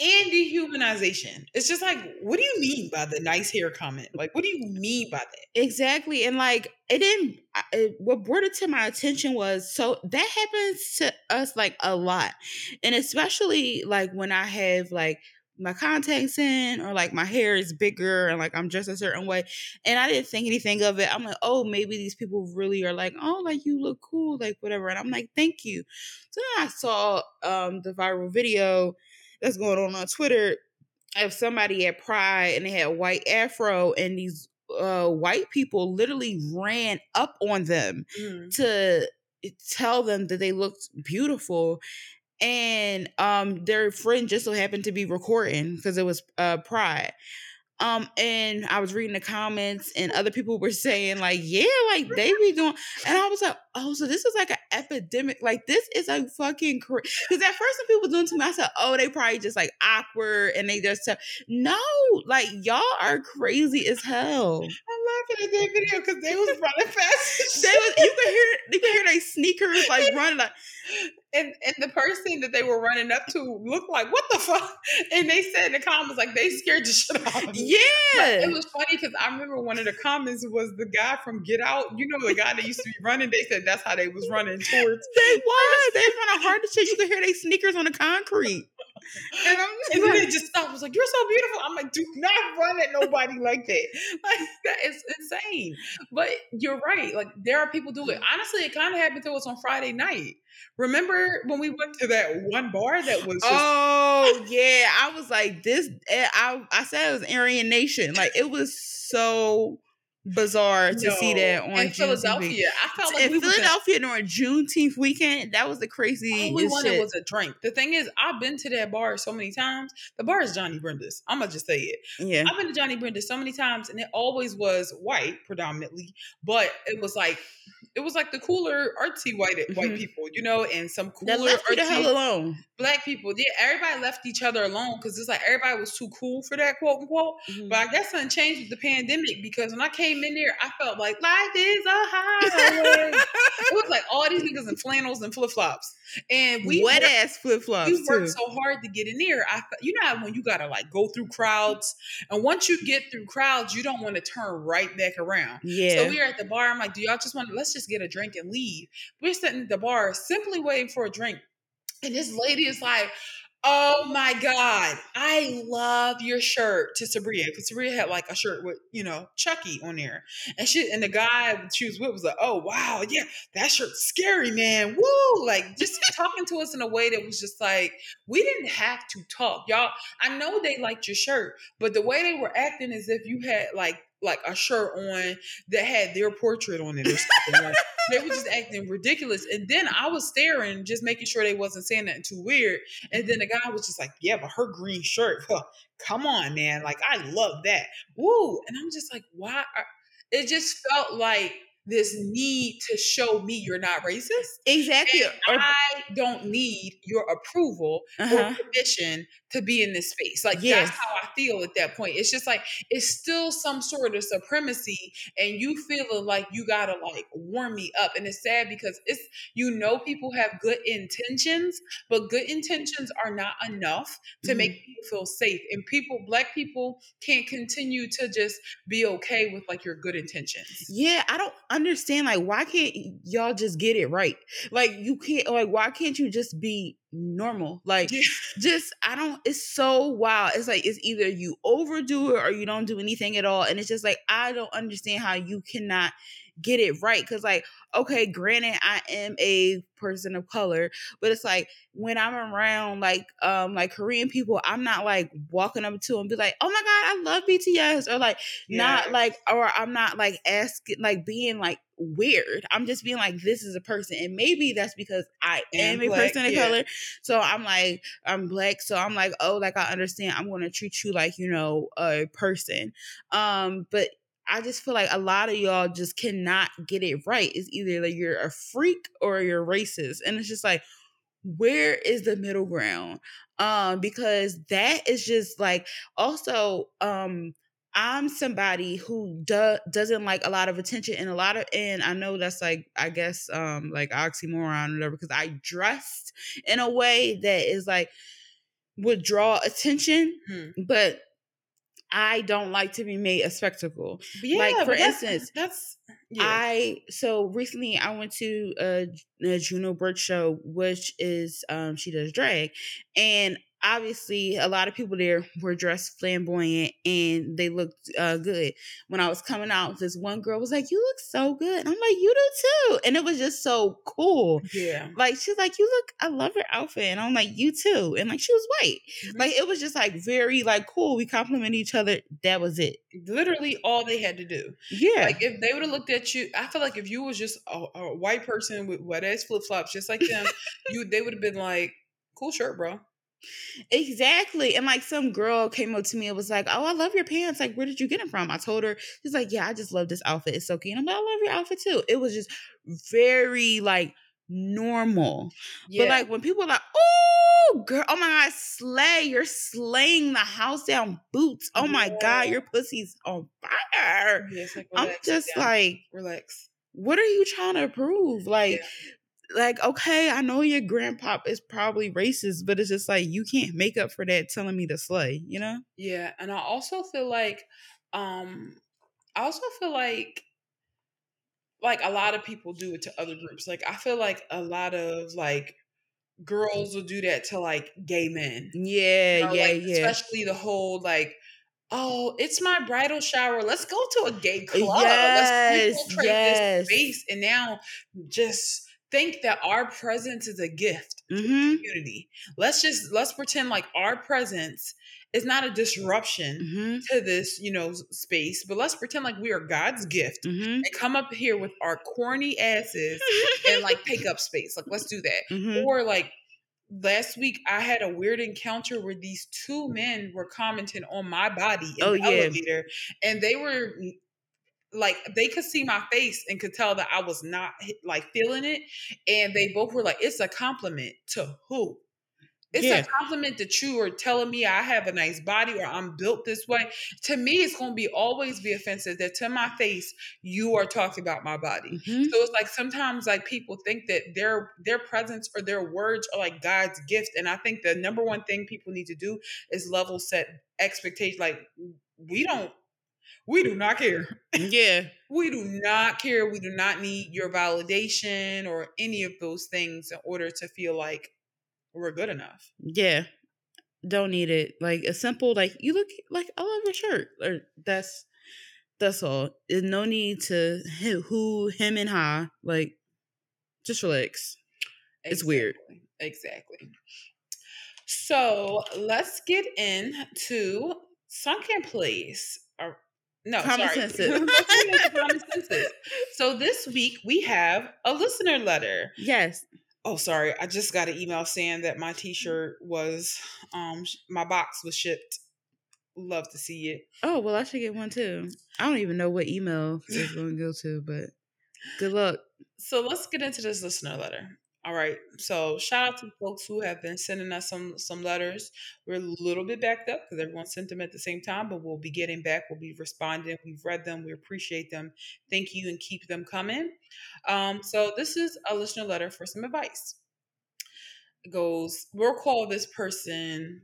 and dehumanization. It's just like, what do you mean by the nice hair comment? Like, what do you mean by that? Exactly. And like, it didn't, it, what brought it to my attention was so that happens to us like a lot. And especially like when I have like, my contacts in or like my hair is bigger and like I'm dressed a certain way and I didn't think anything of it. I'm like, oh, maybe these people really are like, oh, like you look cool, like whatever. And I'm like, thank you. So then I saw um the viral video that's going on on Twitter of somebody at Pride and they had white afro and these uh, white people literally ran up on them mm. to tell them that they looked beautiful and um their friend just so happened to be recording because it was uh pride. Um, and I was reading the comments, and other people were saying like, "Yeah, like they be doing," and I was like, "Oh, so this is like an epidemic. Like this is a fucking crazy." Because at first, when people doing to me, I said, "Oh, they probably just like awkward," and they just tell. No, like y'all are crazy as hell. I'm laughing at that video because they was running fast. they was you could hear you could hear their sneakers like running like and and the person that they were running up to looked like what the fuck and they said in the comments like they scared the shit out of me yeah but it was funny because i remember one of the comments was the guy from get out you know the guy that used to be running they said that's how they was running towards they was they running hard to shit you could hear their sneakers on the concrete and, I'm and then they just stopped. was like, "You're so beautiful." I'm like, "Do not run at nobody like that. Like that is insane." But you're right. Like there are people do it. Honestly, it kind of happened to us on Friday night. Remember when we went to that one bar that was? Just- oh yeah, I was like this. Eh, I I said it was Aryan Nation. Like it was so bizarre to no. see that on in Philadelphia. I felt like in we Philadelphia during Juneteenth weekend. That was the crazy. All we wanted shit. was a drink. The thing is, I've been to that bar so many times. The bar is Johnny Brenda's. I'm gonna just say it. Yeah, I've been to Johnny Brenda's so many times, and it always was white predominantly, but it was like it was like the cooler artsy white mm-hmm. white people, you know, and some cooler artsy the hell alone. black people. Yeah, everybody left each other alone because it's like everybody was too cool for that quote unquote. Mm-hmm. But I guess something changed with the pandemic because when I came in there, I felt like life is a highway. it was like all these niggas in flannels and flip flops, and we wet worked, ass flip flops. We worked so hard to get in there. I, you know, when you gotta like go through crowds, and once you get through crowds, you don't want to turn right back around. Yeah. So we are at the bar. I'm like, do y'all just want to let's just just get a drink and leave. We're sitting at the bar simply waiting for a drink. And this lady is like, Oh my God, I love your shirt to Sabria because Sabria had like a shirt with, you know, Chucky on there. And she and the guy she was with was like, Oh wow, yeah, that shirt's scary, man. Woo! Like just talking to us in a way that was just like, we didn't have to talk. Y'all, I know they liked your shirt, but the way they were acting as if you had like like a shirt on that had their portrait on it or something. like, they were just acting ridiculous. And then I was staring, just making sure they wasn't saying nothing too weird. And then the guy was just like, "Yeah, but her green shirt, huh, come on, man! Like I love that, woo!" And I'm just like, "Why?" Are, it just felt like this need to show me you're not racist. Exactly. And I don't need your approval uh-huh. or permission to be in this space. Like yes. that's how I feel at that point. It's just like it's still some sort of supremacy, and you feeling like you gotta like warm me up. And it's sad because it's you know people have good intentions, but good intentions are not enough to mm-hmm. make people feel safe. And people, black people, can't continue to just be okay with like your good intentions. Yeah, I don't understand like why can't y'all just get it right? Like you can't like why can't you just be normal? Like just I don't it's so wild. It's like it's either you overdo it or you don't do anything at all. And it's just like I don't understand how you cannot get it right because like okay granted i am a person of color but it's like when i'm around like um like korean people i'm not like walking up to them and be like oh my god i love bts or like yeah. not like or i'm not like asking like being like weird i'm just being like this is a person and maybe that's because i am a person of yeah. color so i'm like i'm black so i'm like oh like i understand i'm gonna treat you like you know a person um but I just feel like a lot of y'all just cannot get it right. It's either like you're a freak or you're racist. And it's just like, where is the middle ground? Um, because that is just like also um I'm somebody who do, doesn't like a lot of attention and a lot of and I know that's like I guess um like oxymoron or whatever because I dressed in a way that is like would draw attention, hmm. but I don't like to be made a spectacle. Yeah, like for instance, that's, that's yeah. I so recently I went to a, a Juno Birch show, which is um she does drag, and obviously a lot of people there were dressed flamboyant and they looked uh, good. When I was coming out, this one girl was like, "You look so good." And I'm like, "You do too," and it was just so cool. Yeah, like she's like, "You look, I love your outfit," and I'm like, "You too," and like she was white. Mm-hmm. Like it was just like very like cool. We compliment each other. That was it. Literally all they had to do. Yeah, like if they would have looked at you, I feel like if you was just a, a white person with wet ass flip flops, just like them, you they would have been like, "Cool shirt, bro." Exactly. And like some girl came up to me and was like, Oh, I love your pants. Like, where did you get them from? I told her, she's like, Yeah, I just love this outfit. It's so cute. And I'm like, I love your outfit too. It was just very like normal. Yeah. But like when people are like, Oh, girl, oh my God, slay, you're slaying the house down boots. Oh my yeah. God, your pussy's on fire. Like, I'm just like, relax. What are you trying to prove? Like, yeah like okay i know your grandpa is probably racist but it's just like you can't make up for that telling me to slay you know yeah and i also feel like um i also feel like like a lot of people do it to other groups like i feel like a lot of like girls will do that to like gay men yeah you know, yeah like, yeah especially the whole like oh, it's my bridal shower. Let's go to a gay club. Yes, Let's infiltrate yes. this space. And now just think that our presence is a gift mm-hmm. to the mm-hmm. community. Let's just let's pretend like our presence is not a disruption mm-hmm. to this, you know, space, but let's pretend like we are God's gift mm-hmm. and come up here with our corny asses and like take up space. Like let's do that. Mm-hmm. Or like last week I had a weird encounter where these two men were commenting on my body in oh, the yeah. elevator and they were like they could see my face and could tell that I was not like feeling it. And they both were like, it's a compliment to who? It's yeah. a compliment that you are telling me I have a nice body or I'm built this way. To me, it's going to be always be offensive that to my face you are talking about my body. Mm-hmm. So it's like sometimes like people think that their their presence or their words are like God's gift, and I think the number one thing people need to do is level set expectations. Like we don't we do not care. Yeah. we do not care. We do not need your validation or any of those things in order to feel like we're good enough. Yeah. Don't need it. Like a simple like you look like I love your shirt. Or that's that's all. There's no need to who him and ha. Like just relax. Exactly. It's weird. Exactly. So let's get into Sunken Place. No, common sorry. senses. common senses. So this week we have a listener letter. Yes. Oh, sorry. I just got an email saying that my T-shirt was, um, my box was shipped. Love to see it. Oh well, I should get one too. I don't even know what email it's going to go to, but good luck. So let's get into this listener letter. All right. So shout out to folks who have been sending us some some letters. We're a little bit backed up because everyone sent them at the same time, but we'll be getting back. We'll be responding. We've read them. We appreciate them. Thank you and keep them coming. Um, so this is a listener letter for some advice. It goes, we'll call this person.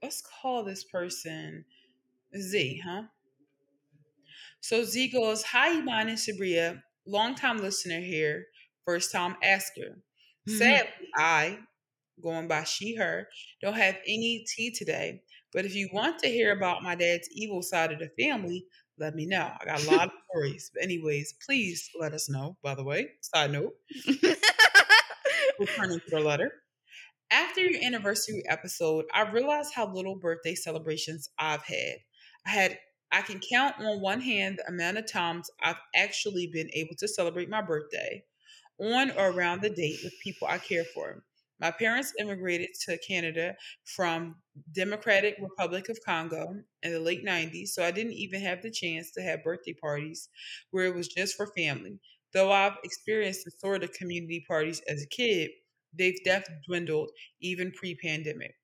Let's call this person Z, huh? So Z goes, Hi, Iman and Sabria, longtime listener here first time asker. Mm-hmm. Sadly, I, going by she, her, don't have any tea today. But if you want to hear about my dad's evil side of the family, let me know. I got a lot of stories. But anyways, please let us know. By the way, side note, returning to the letter. After your anniversary episode, I realized how little birthday celebrations I've had. I had I can count on one hand the amount of times I've actually been able to celebrate my birthday on or around the date with people I care for. My parents immigrated to Canada from Democratic Republic of Congo in the late 90s, so I didn't even have the chance to have birthday parties where it was just for family. Though I've experienced the sort of community parties as a kid, they've definitely dwindled even pre-pandemic.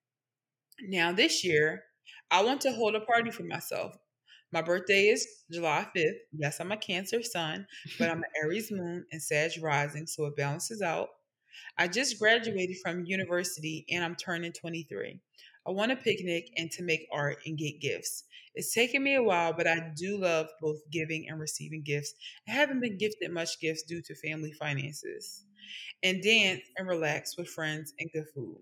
Now this year, I want to hold a party for myself. My birthday is July 5th. Yes, I'm a Cancer sun, but I'm an Aries moon and Sag rising, so it balances out. I just graduated from university and I'm turning 23. I want a picnic and to make art and get gifts. It's taken me a while, but I do love both giving and receiving gifts. I haven't been gifted much gifts due to family finances. And dance and relax with friends and good food.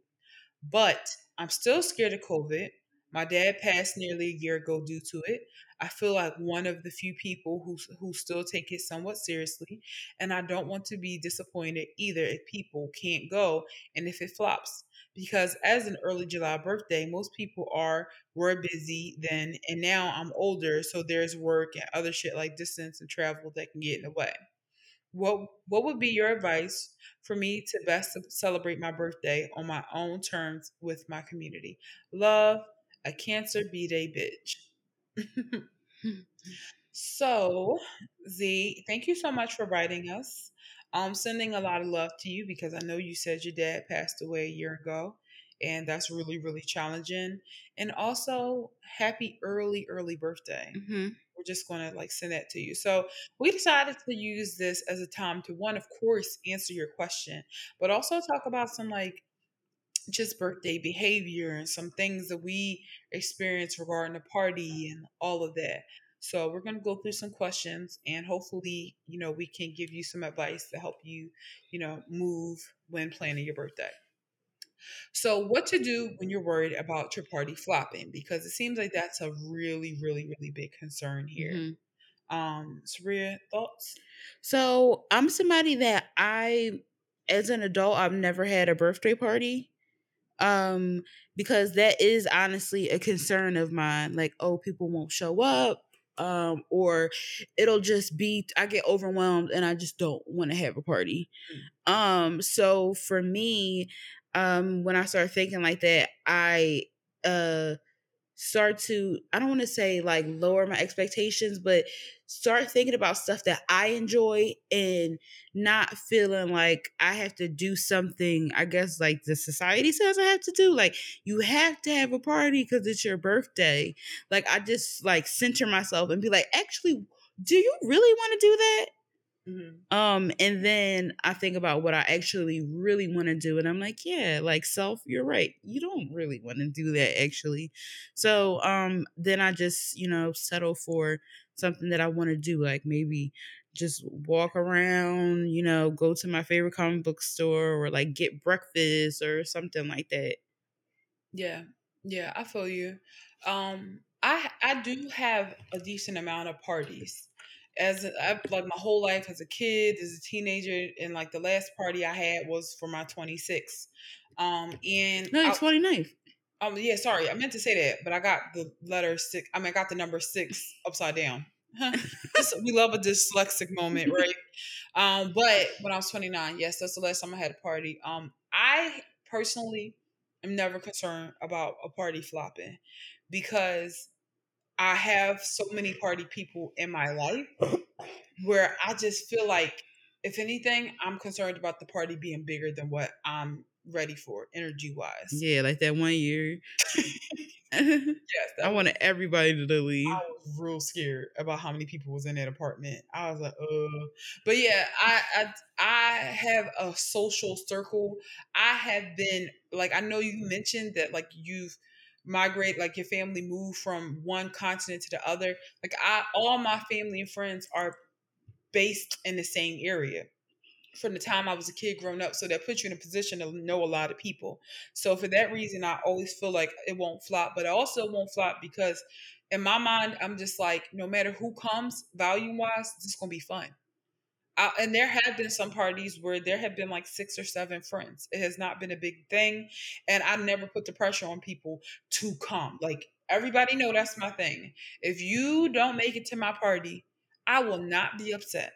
But I'm still scared of COVID. My dad passed nearly a year ago due to it. I feel like one of the few people who who still take it somewhat seriously, and I don't want to be disappointed either if people can't go and if it flops. Because as an early July birthday, most people are were busy then, and now I'm older, so there's work and other shit like distance and travel that can get in the way. What what would be your advice for me to best celebrate my birthday on my own terms with my community? Love, a cancer B day bitch. so, Z, thank you so much for writing us. I'm sending a lot of love to you because I know you said your dad passed away a year ago, and that's really, really challenging. And also, happy early, early birthday. Mm-hmm. We're just going to like send that to you. So, we decided to use this as a time to one, of course, answer your question, but also talk about some like just birthday behavior and some things that we experience regarding the party and all of that. So we're going to go through some questions and hopefully, you know, we can give you some advice to help you, you know, move when planning your birthday. So what to do when you're worried about your party flopping because it seems like that's a really really really big concern here. Mm-hmm. Um Sabria, thoughts? So, I'm somebody that I as an adult I've never had a birthday party um because that is honestly a concern of mine like oh people won't show up um or it'll just be i get overwhelmed and i just don't want to have a party mm. um so for me um when i start thinking like that i uh start to i don't want to say like lower my expectations but start thinking about stuff that i enjoy and not feeling like i have to do something i guess like the society says i have to do like you have to have a party because it's your birthday. Like i just like center myself and be like actually do you really want to do that Mm-hmm. Um, and then I think about what I actually really want to do, and I'm like, yeah, like self, you're right. You don't really want to do that actually. So, um, then I just, you know, settle for something that I want to do, like maybe just walk around, you know, go to my favorite comic book store or like get breakfast or something like that. Yeah. Yeah, I feel you. Um I I do have a decent amount of parties as I like my whole life as a kid, as a teenager, and like the last party I had was for my 26th. Um, and no, 29th. Um, yeah, sorry, I meant to say that, but I got the letter six. I mean, I got the number six upside down. we love a dyslexic moment, right? Um, but when I was 29, yes, that's the last time I had a party. Um, I personally am never concerned about a party flopping because I have so many party people in my life where I just feel like, if anything, I'm concerned about the party being bigger than what I'm ready for, energy wise. Yeah, like that one year. yes, I was, wanted everybody to leave. I was real scared about how many people was in that apartment. I was like, uh. But yeah, I I I have a social circle. I have been like I know you mentioned that like you've migrate like your family move from one continent to the other like i all my family and friends are based in the same area from the time I was a kid growing up. So that puts you in a position to know a lot of people. So for that reason, I always feel like it won't flop, but it also won't flop because in my mind, I'm just like, no matter who comes, volume wise, it's gonna be fun. And there have been some parties where there have been like six or seven friends. It has not been a big thing, and I never put the pressure on people to come. Like everybody know that's my thing. If you don't make it to my party, I will not be upset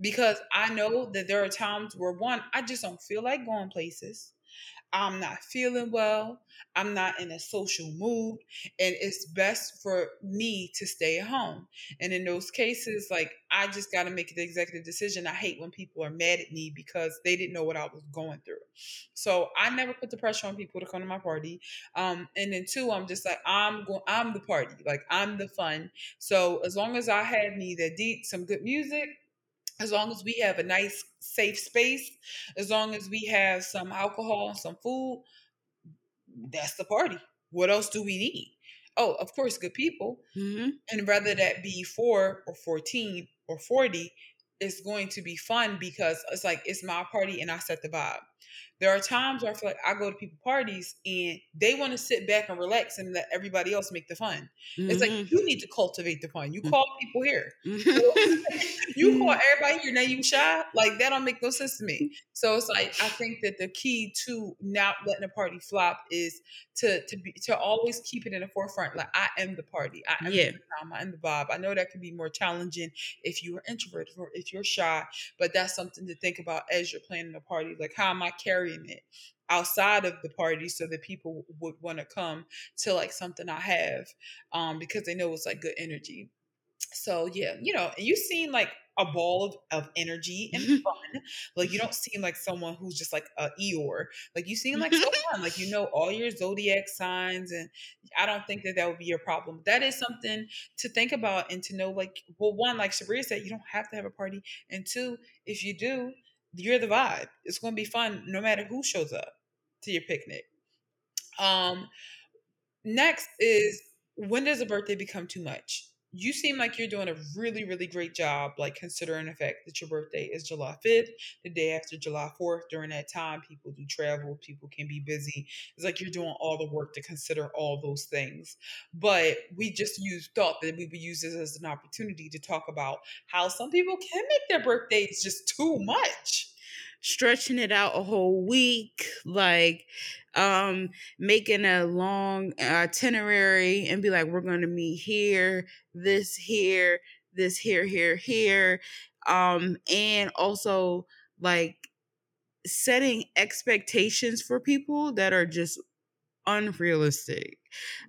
because I know that there are times where one, I just don't feel like going places. I'm not feeling well. I'm not in a social mood. And it's best for me to stay at home. And in those cases, like, I just got to make the executive decision. I hate when people are mad at me because they didn't know what I was going through. So I never put the pressure on people to come to my party. Um, and then two, I'm just like, I'm going, I'm the party. Like, I'm the fun. So as long as I have me that deep, some good music, as long as we have a nice safe space as long as we have some alcohol and some food that's the party. What else do we need? Oh of course good people. Mm-hmm. and whether that be 4 or 14 or 40 it's going to be fun because it's like it's my party and i set the vibe there are times where I feel like I go to people parties and they want to sit back and relax and let everybody else make the fun. Mm-hmm. It's like mm-hmm. you need to cultivate the fun. You mm. call people here. you call everybody here. Now you shy. Like that don't make no sense to me. So it's like I think that the key to not letting a party flop is to to be to always keep it in the forefront. Like I am the party. I am yeah. the time. I am the vibe. I know that can be more challenging if you are introverted or if you're shy, but that's something to think about as you're planning a party. Like how am I carrying it outside of the party so that people would want to come to like something I have um because they know it's like good energy. So yeah, you know, you seem like a ball of, of energy and fun. like you don't seem like someone who's just like a Eeyore. Like you seem like so fun. Like you know all your zodiac signs, and I don't think that that would be your problem. That is something to think about and to know. Like, well, one, like Sabria said, you don't have to have a party, and two, if you do, you're the vibe. It's going to be fun no matter who shows up to your picnic. Um, next is when does a birthday become too much? You seem like you're doing a really, really great job, like considering the fact that your birthday is July 5th, the day after July 4th. During that time, people do travel, people can be busy. It's like you're doing all the work to consider all those things. But we just use thought that we would use this as an opportunity to talk about how some people can make their birthdays just too much stretching it out a whole week, like um making a long itinerary and be like, we're gonna meet here, this here, this here, here, here. Um, and also like setting expectations for people that are just unrealistic.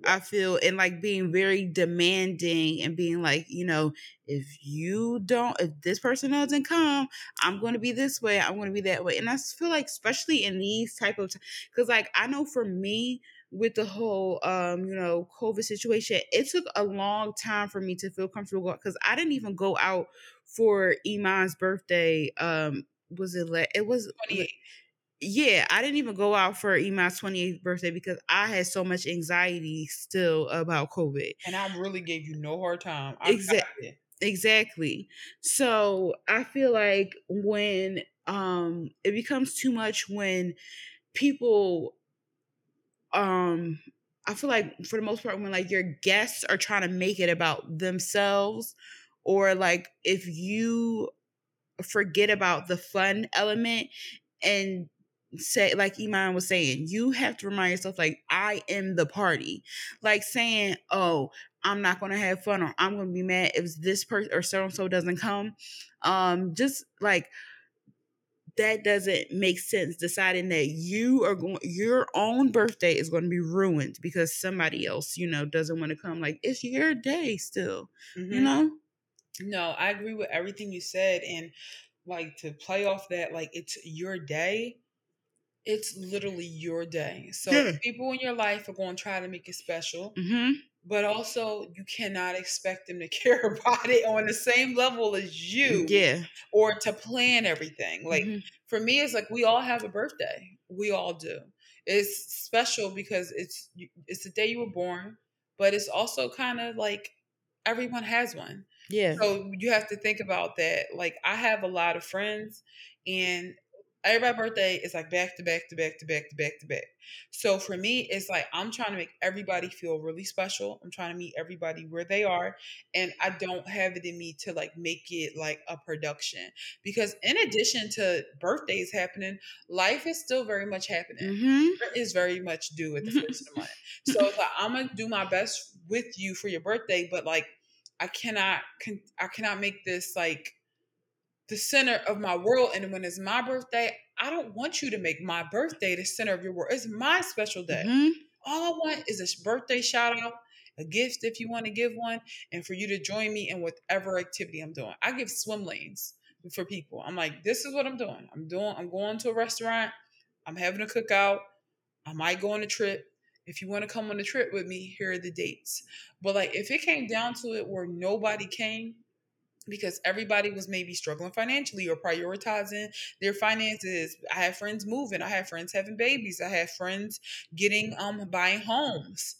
I feel and like being very demanding and being like, you know, if you don't, if this person doesn't come, I'm going to be this way. I'm going to be that way. And I feel like, especially in these type of, because like I know for me with the whole, um, you know, COVID situation, it took a long time for me to feel comfortable because I didn't even go out for Iman's birthday. Um, was it? like it was. 28 yeah, I didn't even go out for Iman's 28th birthday because I had so much anxiety still about COVID. And I really gave you no hard time. exactly. Exactly. So I feel like when um it becomes too much when people um I feel like for the most part when like your guests are trying to make it about themselves or like if you forget about the fun element and say like Iman was saying, you have to remind yourself like I am the party. Like saying, "Oh, I'm not going to have fun or I'm going to be mad if this person or so and so doesn't come." Um just like that doesn't make sense deciding that you are going your own birthday is going to be ruined because somebody else you know doesn't want to come like it's your day still mm-hmm. you know no i agree with everything you said and like to play off that like it's your day it's literally your day. So yeah. people in your life are going to try to make it special. Mm-hmm. But also, you cannot expect them to care about it on the same level as you. Yeah. Or to plan everything. Like, mm-hmm. for me, it's like we all have a birthday. We all do. It's special because it's it's the day you were born, but it's also kind of like everyone has one. Yeah. So you have to think about that. Like I have a lot of friends and everybody's birthday is like back to back to back to back to back to back. So for me, it's like I'm trying to make everybody feel really special. I'm trying to meet everybody where they are. And I don't have it in me to like make it like a production. Because in addition to birthdays happening, life is still very much happening. Mm-hmm. Is very much due at the first of the month. So like, I'm gonna do my best with you for your birthday, but like I cannot I cannot make this like the center of my world. And when it's my birthday, I don't want you to make my birthday the center of your world. It's my special day. Mm-hmm. All I want is a birthday shout out, a gift if you want to give one, and for you to join me in whatever activity I'm doing. I give swim lanes for people. I'm like, this is what I'm doing. I'm doing, I'm going to a restaurant, I'm having a cookout, I might go on a trip. If you want to come on a trip with me, here are the dates. But like if it came down to it where nobody came, because everybody was maybe struggling financially or prioritizing their finances. I have friends moving, I have friends having babies, I have friends getting um buying homes.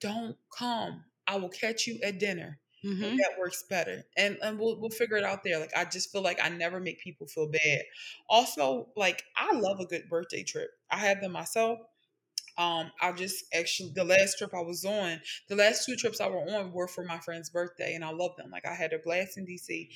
Don't come. I will catch you at dinner. Mm-hmm. That works better, and and we'll we'll figure it out there. Like I just feel like I never make people feel bad. Also, like I love a good birthday trip. I have them myself. Um, I just actually the last trip I was on, the last two trips I were on were for my friend's birthday, and I love them. Like I had a blast in DC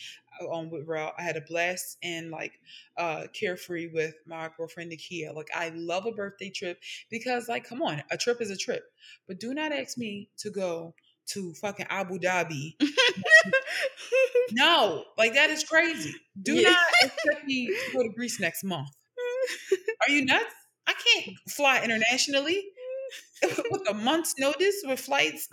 on uh, with Ralph. I had a blast in like uh carefree with my girlfriend Nikia. Like I love a birthday trip because like come on, a trip is a trip. But do not ask me to go to fucking Abu Dhabi. no, like that is crazy. Do yeah. not expect me to go to Greece next month. Are you nuts? I can't fly internationally with a month's notice with flights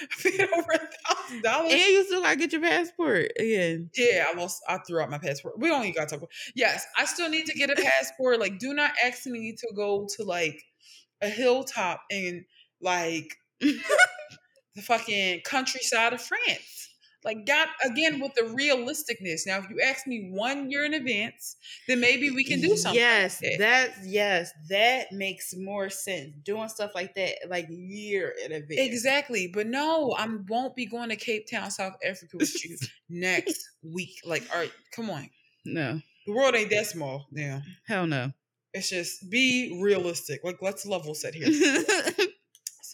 over a thousand dollars. And you still gotta get your passport again. Yeah, I lost. I threw out my passport. We only got to talk about. Yes, I still need to get a passport. like, do not ask me to go to like a hilltop in like the fucking countryside of France. Like got again with the realisticness. Now, if you ask me one year in advance, then maybe we can do something. Yes, like that. yes, that makes more sense. Doing stuff like that, like year in advance. Exactly. But no, I won't be going to Cape Town, South Africa with you next week. Like, all right, come on. No. The world ain't that small now. Hell no. It's just be realistic. Like, let's level set here.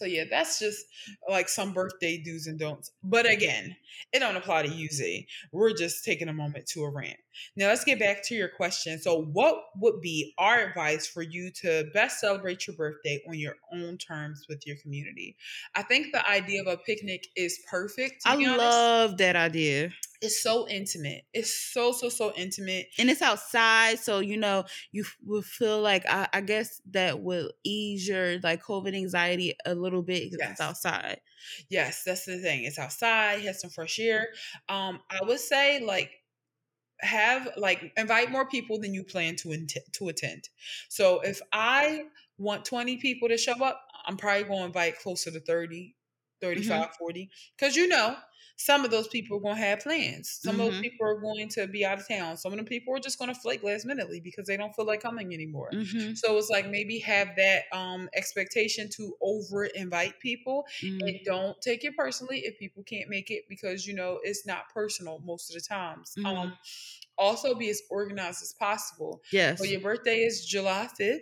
So yeah, that's just like some birthday do's and don'ts. But again, it don't apply to you, Z. We're just taking a moment to a rant. Now let's get back to your question. So what would be our advice for you to best celebrate your birthday on your own terms with your community? I think the idea of a picnic is perfect. I love that idea it's so intimate. It's so so so intimate, and it's outside, so you know you will feel like I, I guess that will ease your like COVID anxiety a little bit because yes. it's outside. Yes, that's the thing. It's outside. Has some fresh air. Um, I would say like have like invite more people than you plan to int- to attend. So if I want 20 people to show up, I'm probably going to invite closer to 30, 35, mm-hmm. 40 cuz you know, some of those people are going to have plans. Some mm-hmm. of those mm-hmm. people are going to be out of town. Some of them people are just going to flake last minutely because they don't feel like coming anymore. Mm-hmm. So it's like maybe have that um, expectation to over invite people mm-hmm. and don't take it personally if people can't make it because you know it's not personal most of the times. Um, mm-hmm. also be as organized as possible. Yes. So your birthday is July 5th.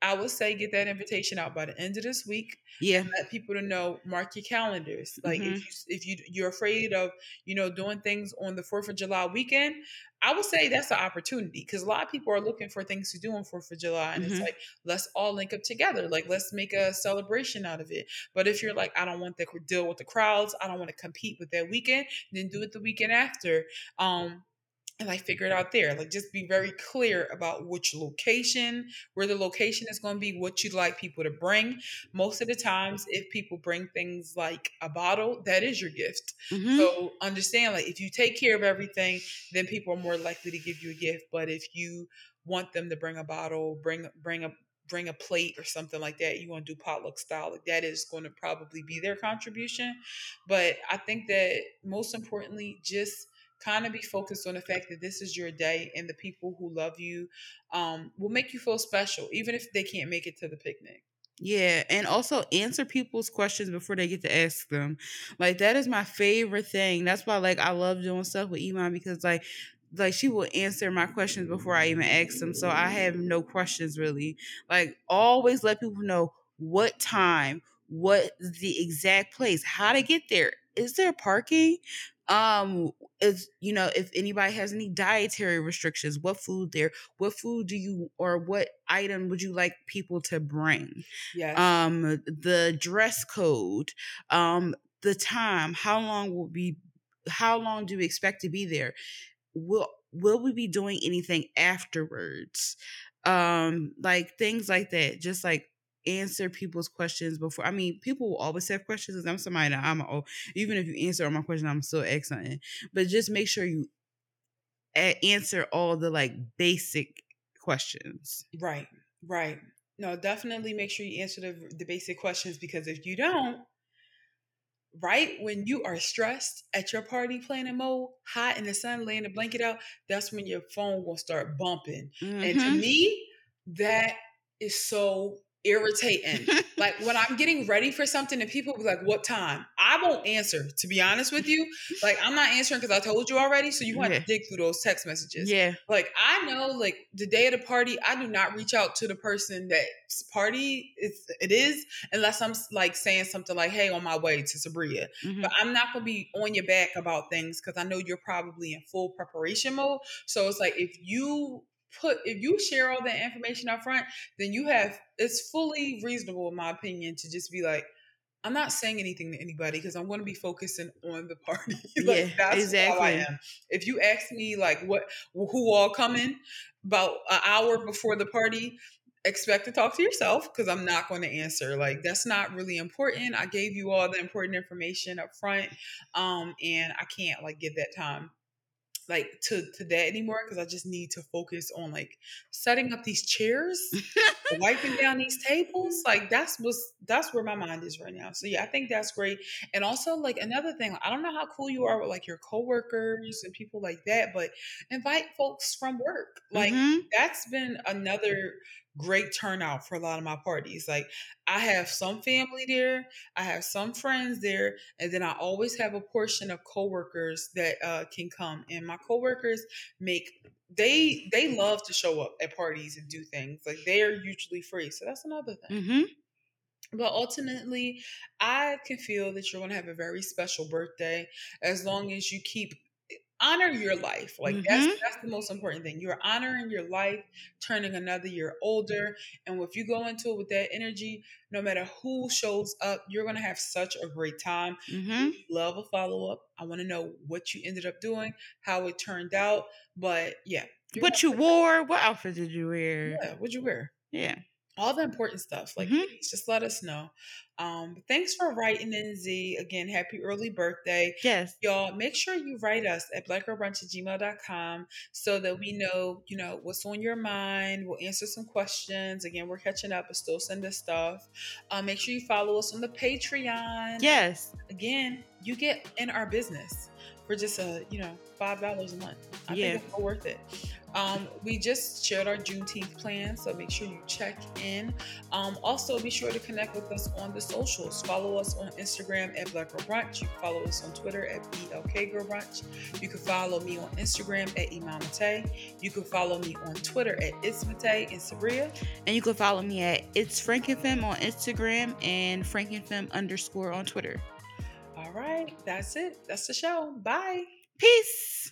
I would say get that invitation out by the end of this week. Yeah. Let people to know, mark your calendars. Like mm-hmm. if you if you you're afraid of, you know, doing things on the 4th of July weekend, I would say that's an opportunity because a lot of people are looking for things to do on 4th of July. And mm-hmm. it's like, let's all link up together. Like, let's make a celebration out of it. But if you're like, I don't want to deal with the crowds, I don't want to compete with that weekend, then do it the weekend after. Um, and like figure it out there. Like just be very clear about which location, where the location is going to be, what you'd like people to bring. Most of the times, if people bring things like a bottle, that is your gift. Mm-hmm. So understand, like if you take care of everything, then people are more likely to give you a gift. But if you want them to bring a bottle, bring bring a bring a plate or something like that you want to do potluck style like that is going to probably be their contribution but i think that most importantly just kind of be focused on the fact that this is your day and the people who love you um, will make you feel special, even if they can't make it to the picnic. Yeah, and also answer people's questions before they get to ask them. Like that is my favorite thing. That's why like I love doing stuff with Iman because like like she will answer my questions before I even ask them. So I have no questions really. Like always let people know what time, what the exact place, how to get there. Is there parking? Um, is you know, if anybody has any dietary restrictions, what food there, what food do you or what item would you like people to bring? Yes. Um, the dress code, um, the time, how long will be how long do we expect to be there? Will will we be doing anything afterwards? Um, like things like that. Just like answer people's questions before. I mean, people will always have questions because I'm somebody that I'm oh, even if you answer all my questions, I'm still excellent. But just make sure you a- answer all the like basic questions. Right, right. No, definitely make sure you answer the the basic questions because if you don't, right when you are stressed at your party planning mode, hot in the sun, laying a blanket out, that's when your phone will start bumping. Mm-hmm. And to mm-hmm. me, that is so irritating. like when I'm getting ready for something and people be like, "What time?" I won't answer. To be honest with you, like I'm not answering because I told you already. So you want yeah. to dig through those text messages. Yeah. Like I know, like the day of the party, I do not reach out to the person that's party is it is unless I'm like saying something like, "Hey, on my way to Sabria." Mm-hmm. But I'm not gonna be on your back about things because I know you're probably in full preparation mode. So it's like if you put if you share all that information up front, then you have it's fully reasonable in my opinion to just be like, I'm not saying anything to anybody because I'm going to be focusing on the party. like, yeah, that's exactly. I am. If you ask me like what who all coming about an hour before the party, expect to talk to yourself because I'm not going to answer. Like that's not really important. I gave you all the important information up front, um, and I can't like give that time like to to that anymore because I just need to focus on like setting up these chairs, wiping down these tables. Like that's was that's where my mind is right now. So yeah, I think that's great. And also like another thing, I don't know how cool you are with like your coworkers and people like that, but invite folks from work. Like mm-hmm. that's been another great turnout for a lot of my parties. Like I have some family there, I have some friends there, and then I always have a portion of coworkers that uh, can come. And my coworkers make they they love to show up at parties and do things. Like they are usually free, so that's another thing. Mm-hmm. But ultimately, I can feel that you're going to have a very special birthday as long as you keep honor your life. Like mm-hmm. that's that's the most important thing. You're honoring your life, turning another year older. And if you go into it with that energy, no matter who shows up, you're gonna have such a great time. Mm-hmm. Love a follow up. I want to know what you ended up doing, how it turned out. But yeah, what you wore, what outfit did you wear? Yeah, what'd you wear? Yeah all the important stuff. Like, mm-hmm. please just let us know. Um, thanks for writing in, Z. Again, happy early birthday. Yes. Y'all, make sure you write us at blackgirlbrunch at gmail.com so that we know, you know, what's on your mind. We'll answer some questions. Again, we're catching up, but still send us stuff. Uh, make sure you follow us on the Patreon. Yes. Again, you get in our business for just a, you know, $5 a month. I yeah. think it's worth it. Um, we just shared our Juneteenth plan, so make sure you check in. Um, also, be sure to connect with us on the socials. Follow us on Instagram at Black Girl Brunch. You can follow us on Twitter at BLK Girl Brunch. You can follow me on Instagram at Imamate. You can follow me on Twitter at It's Mate and Sabria. And you can follow me at It's Frankenfem on Instagram and Frankenfem underscore on Twitter. All right, that's it. That's the show. Bye. Peace.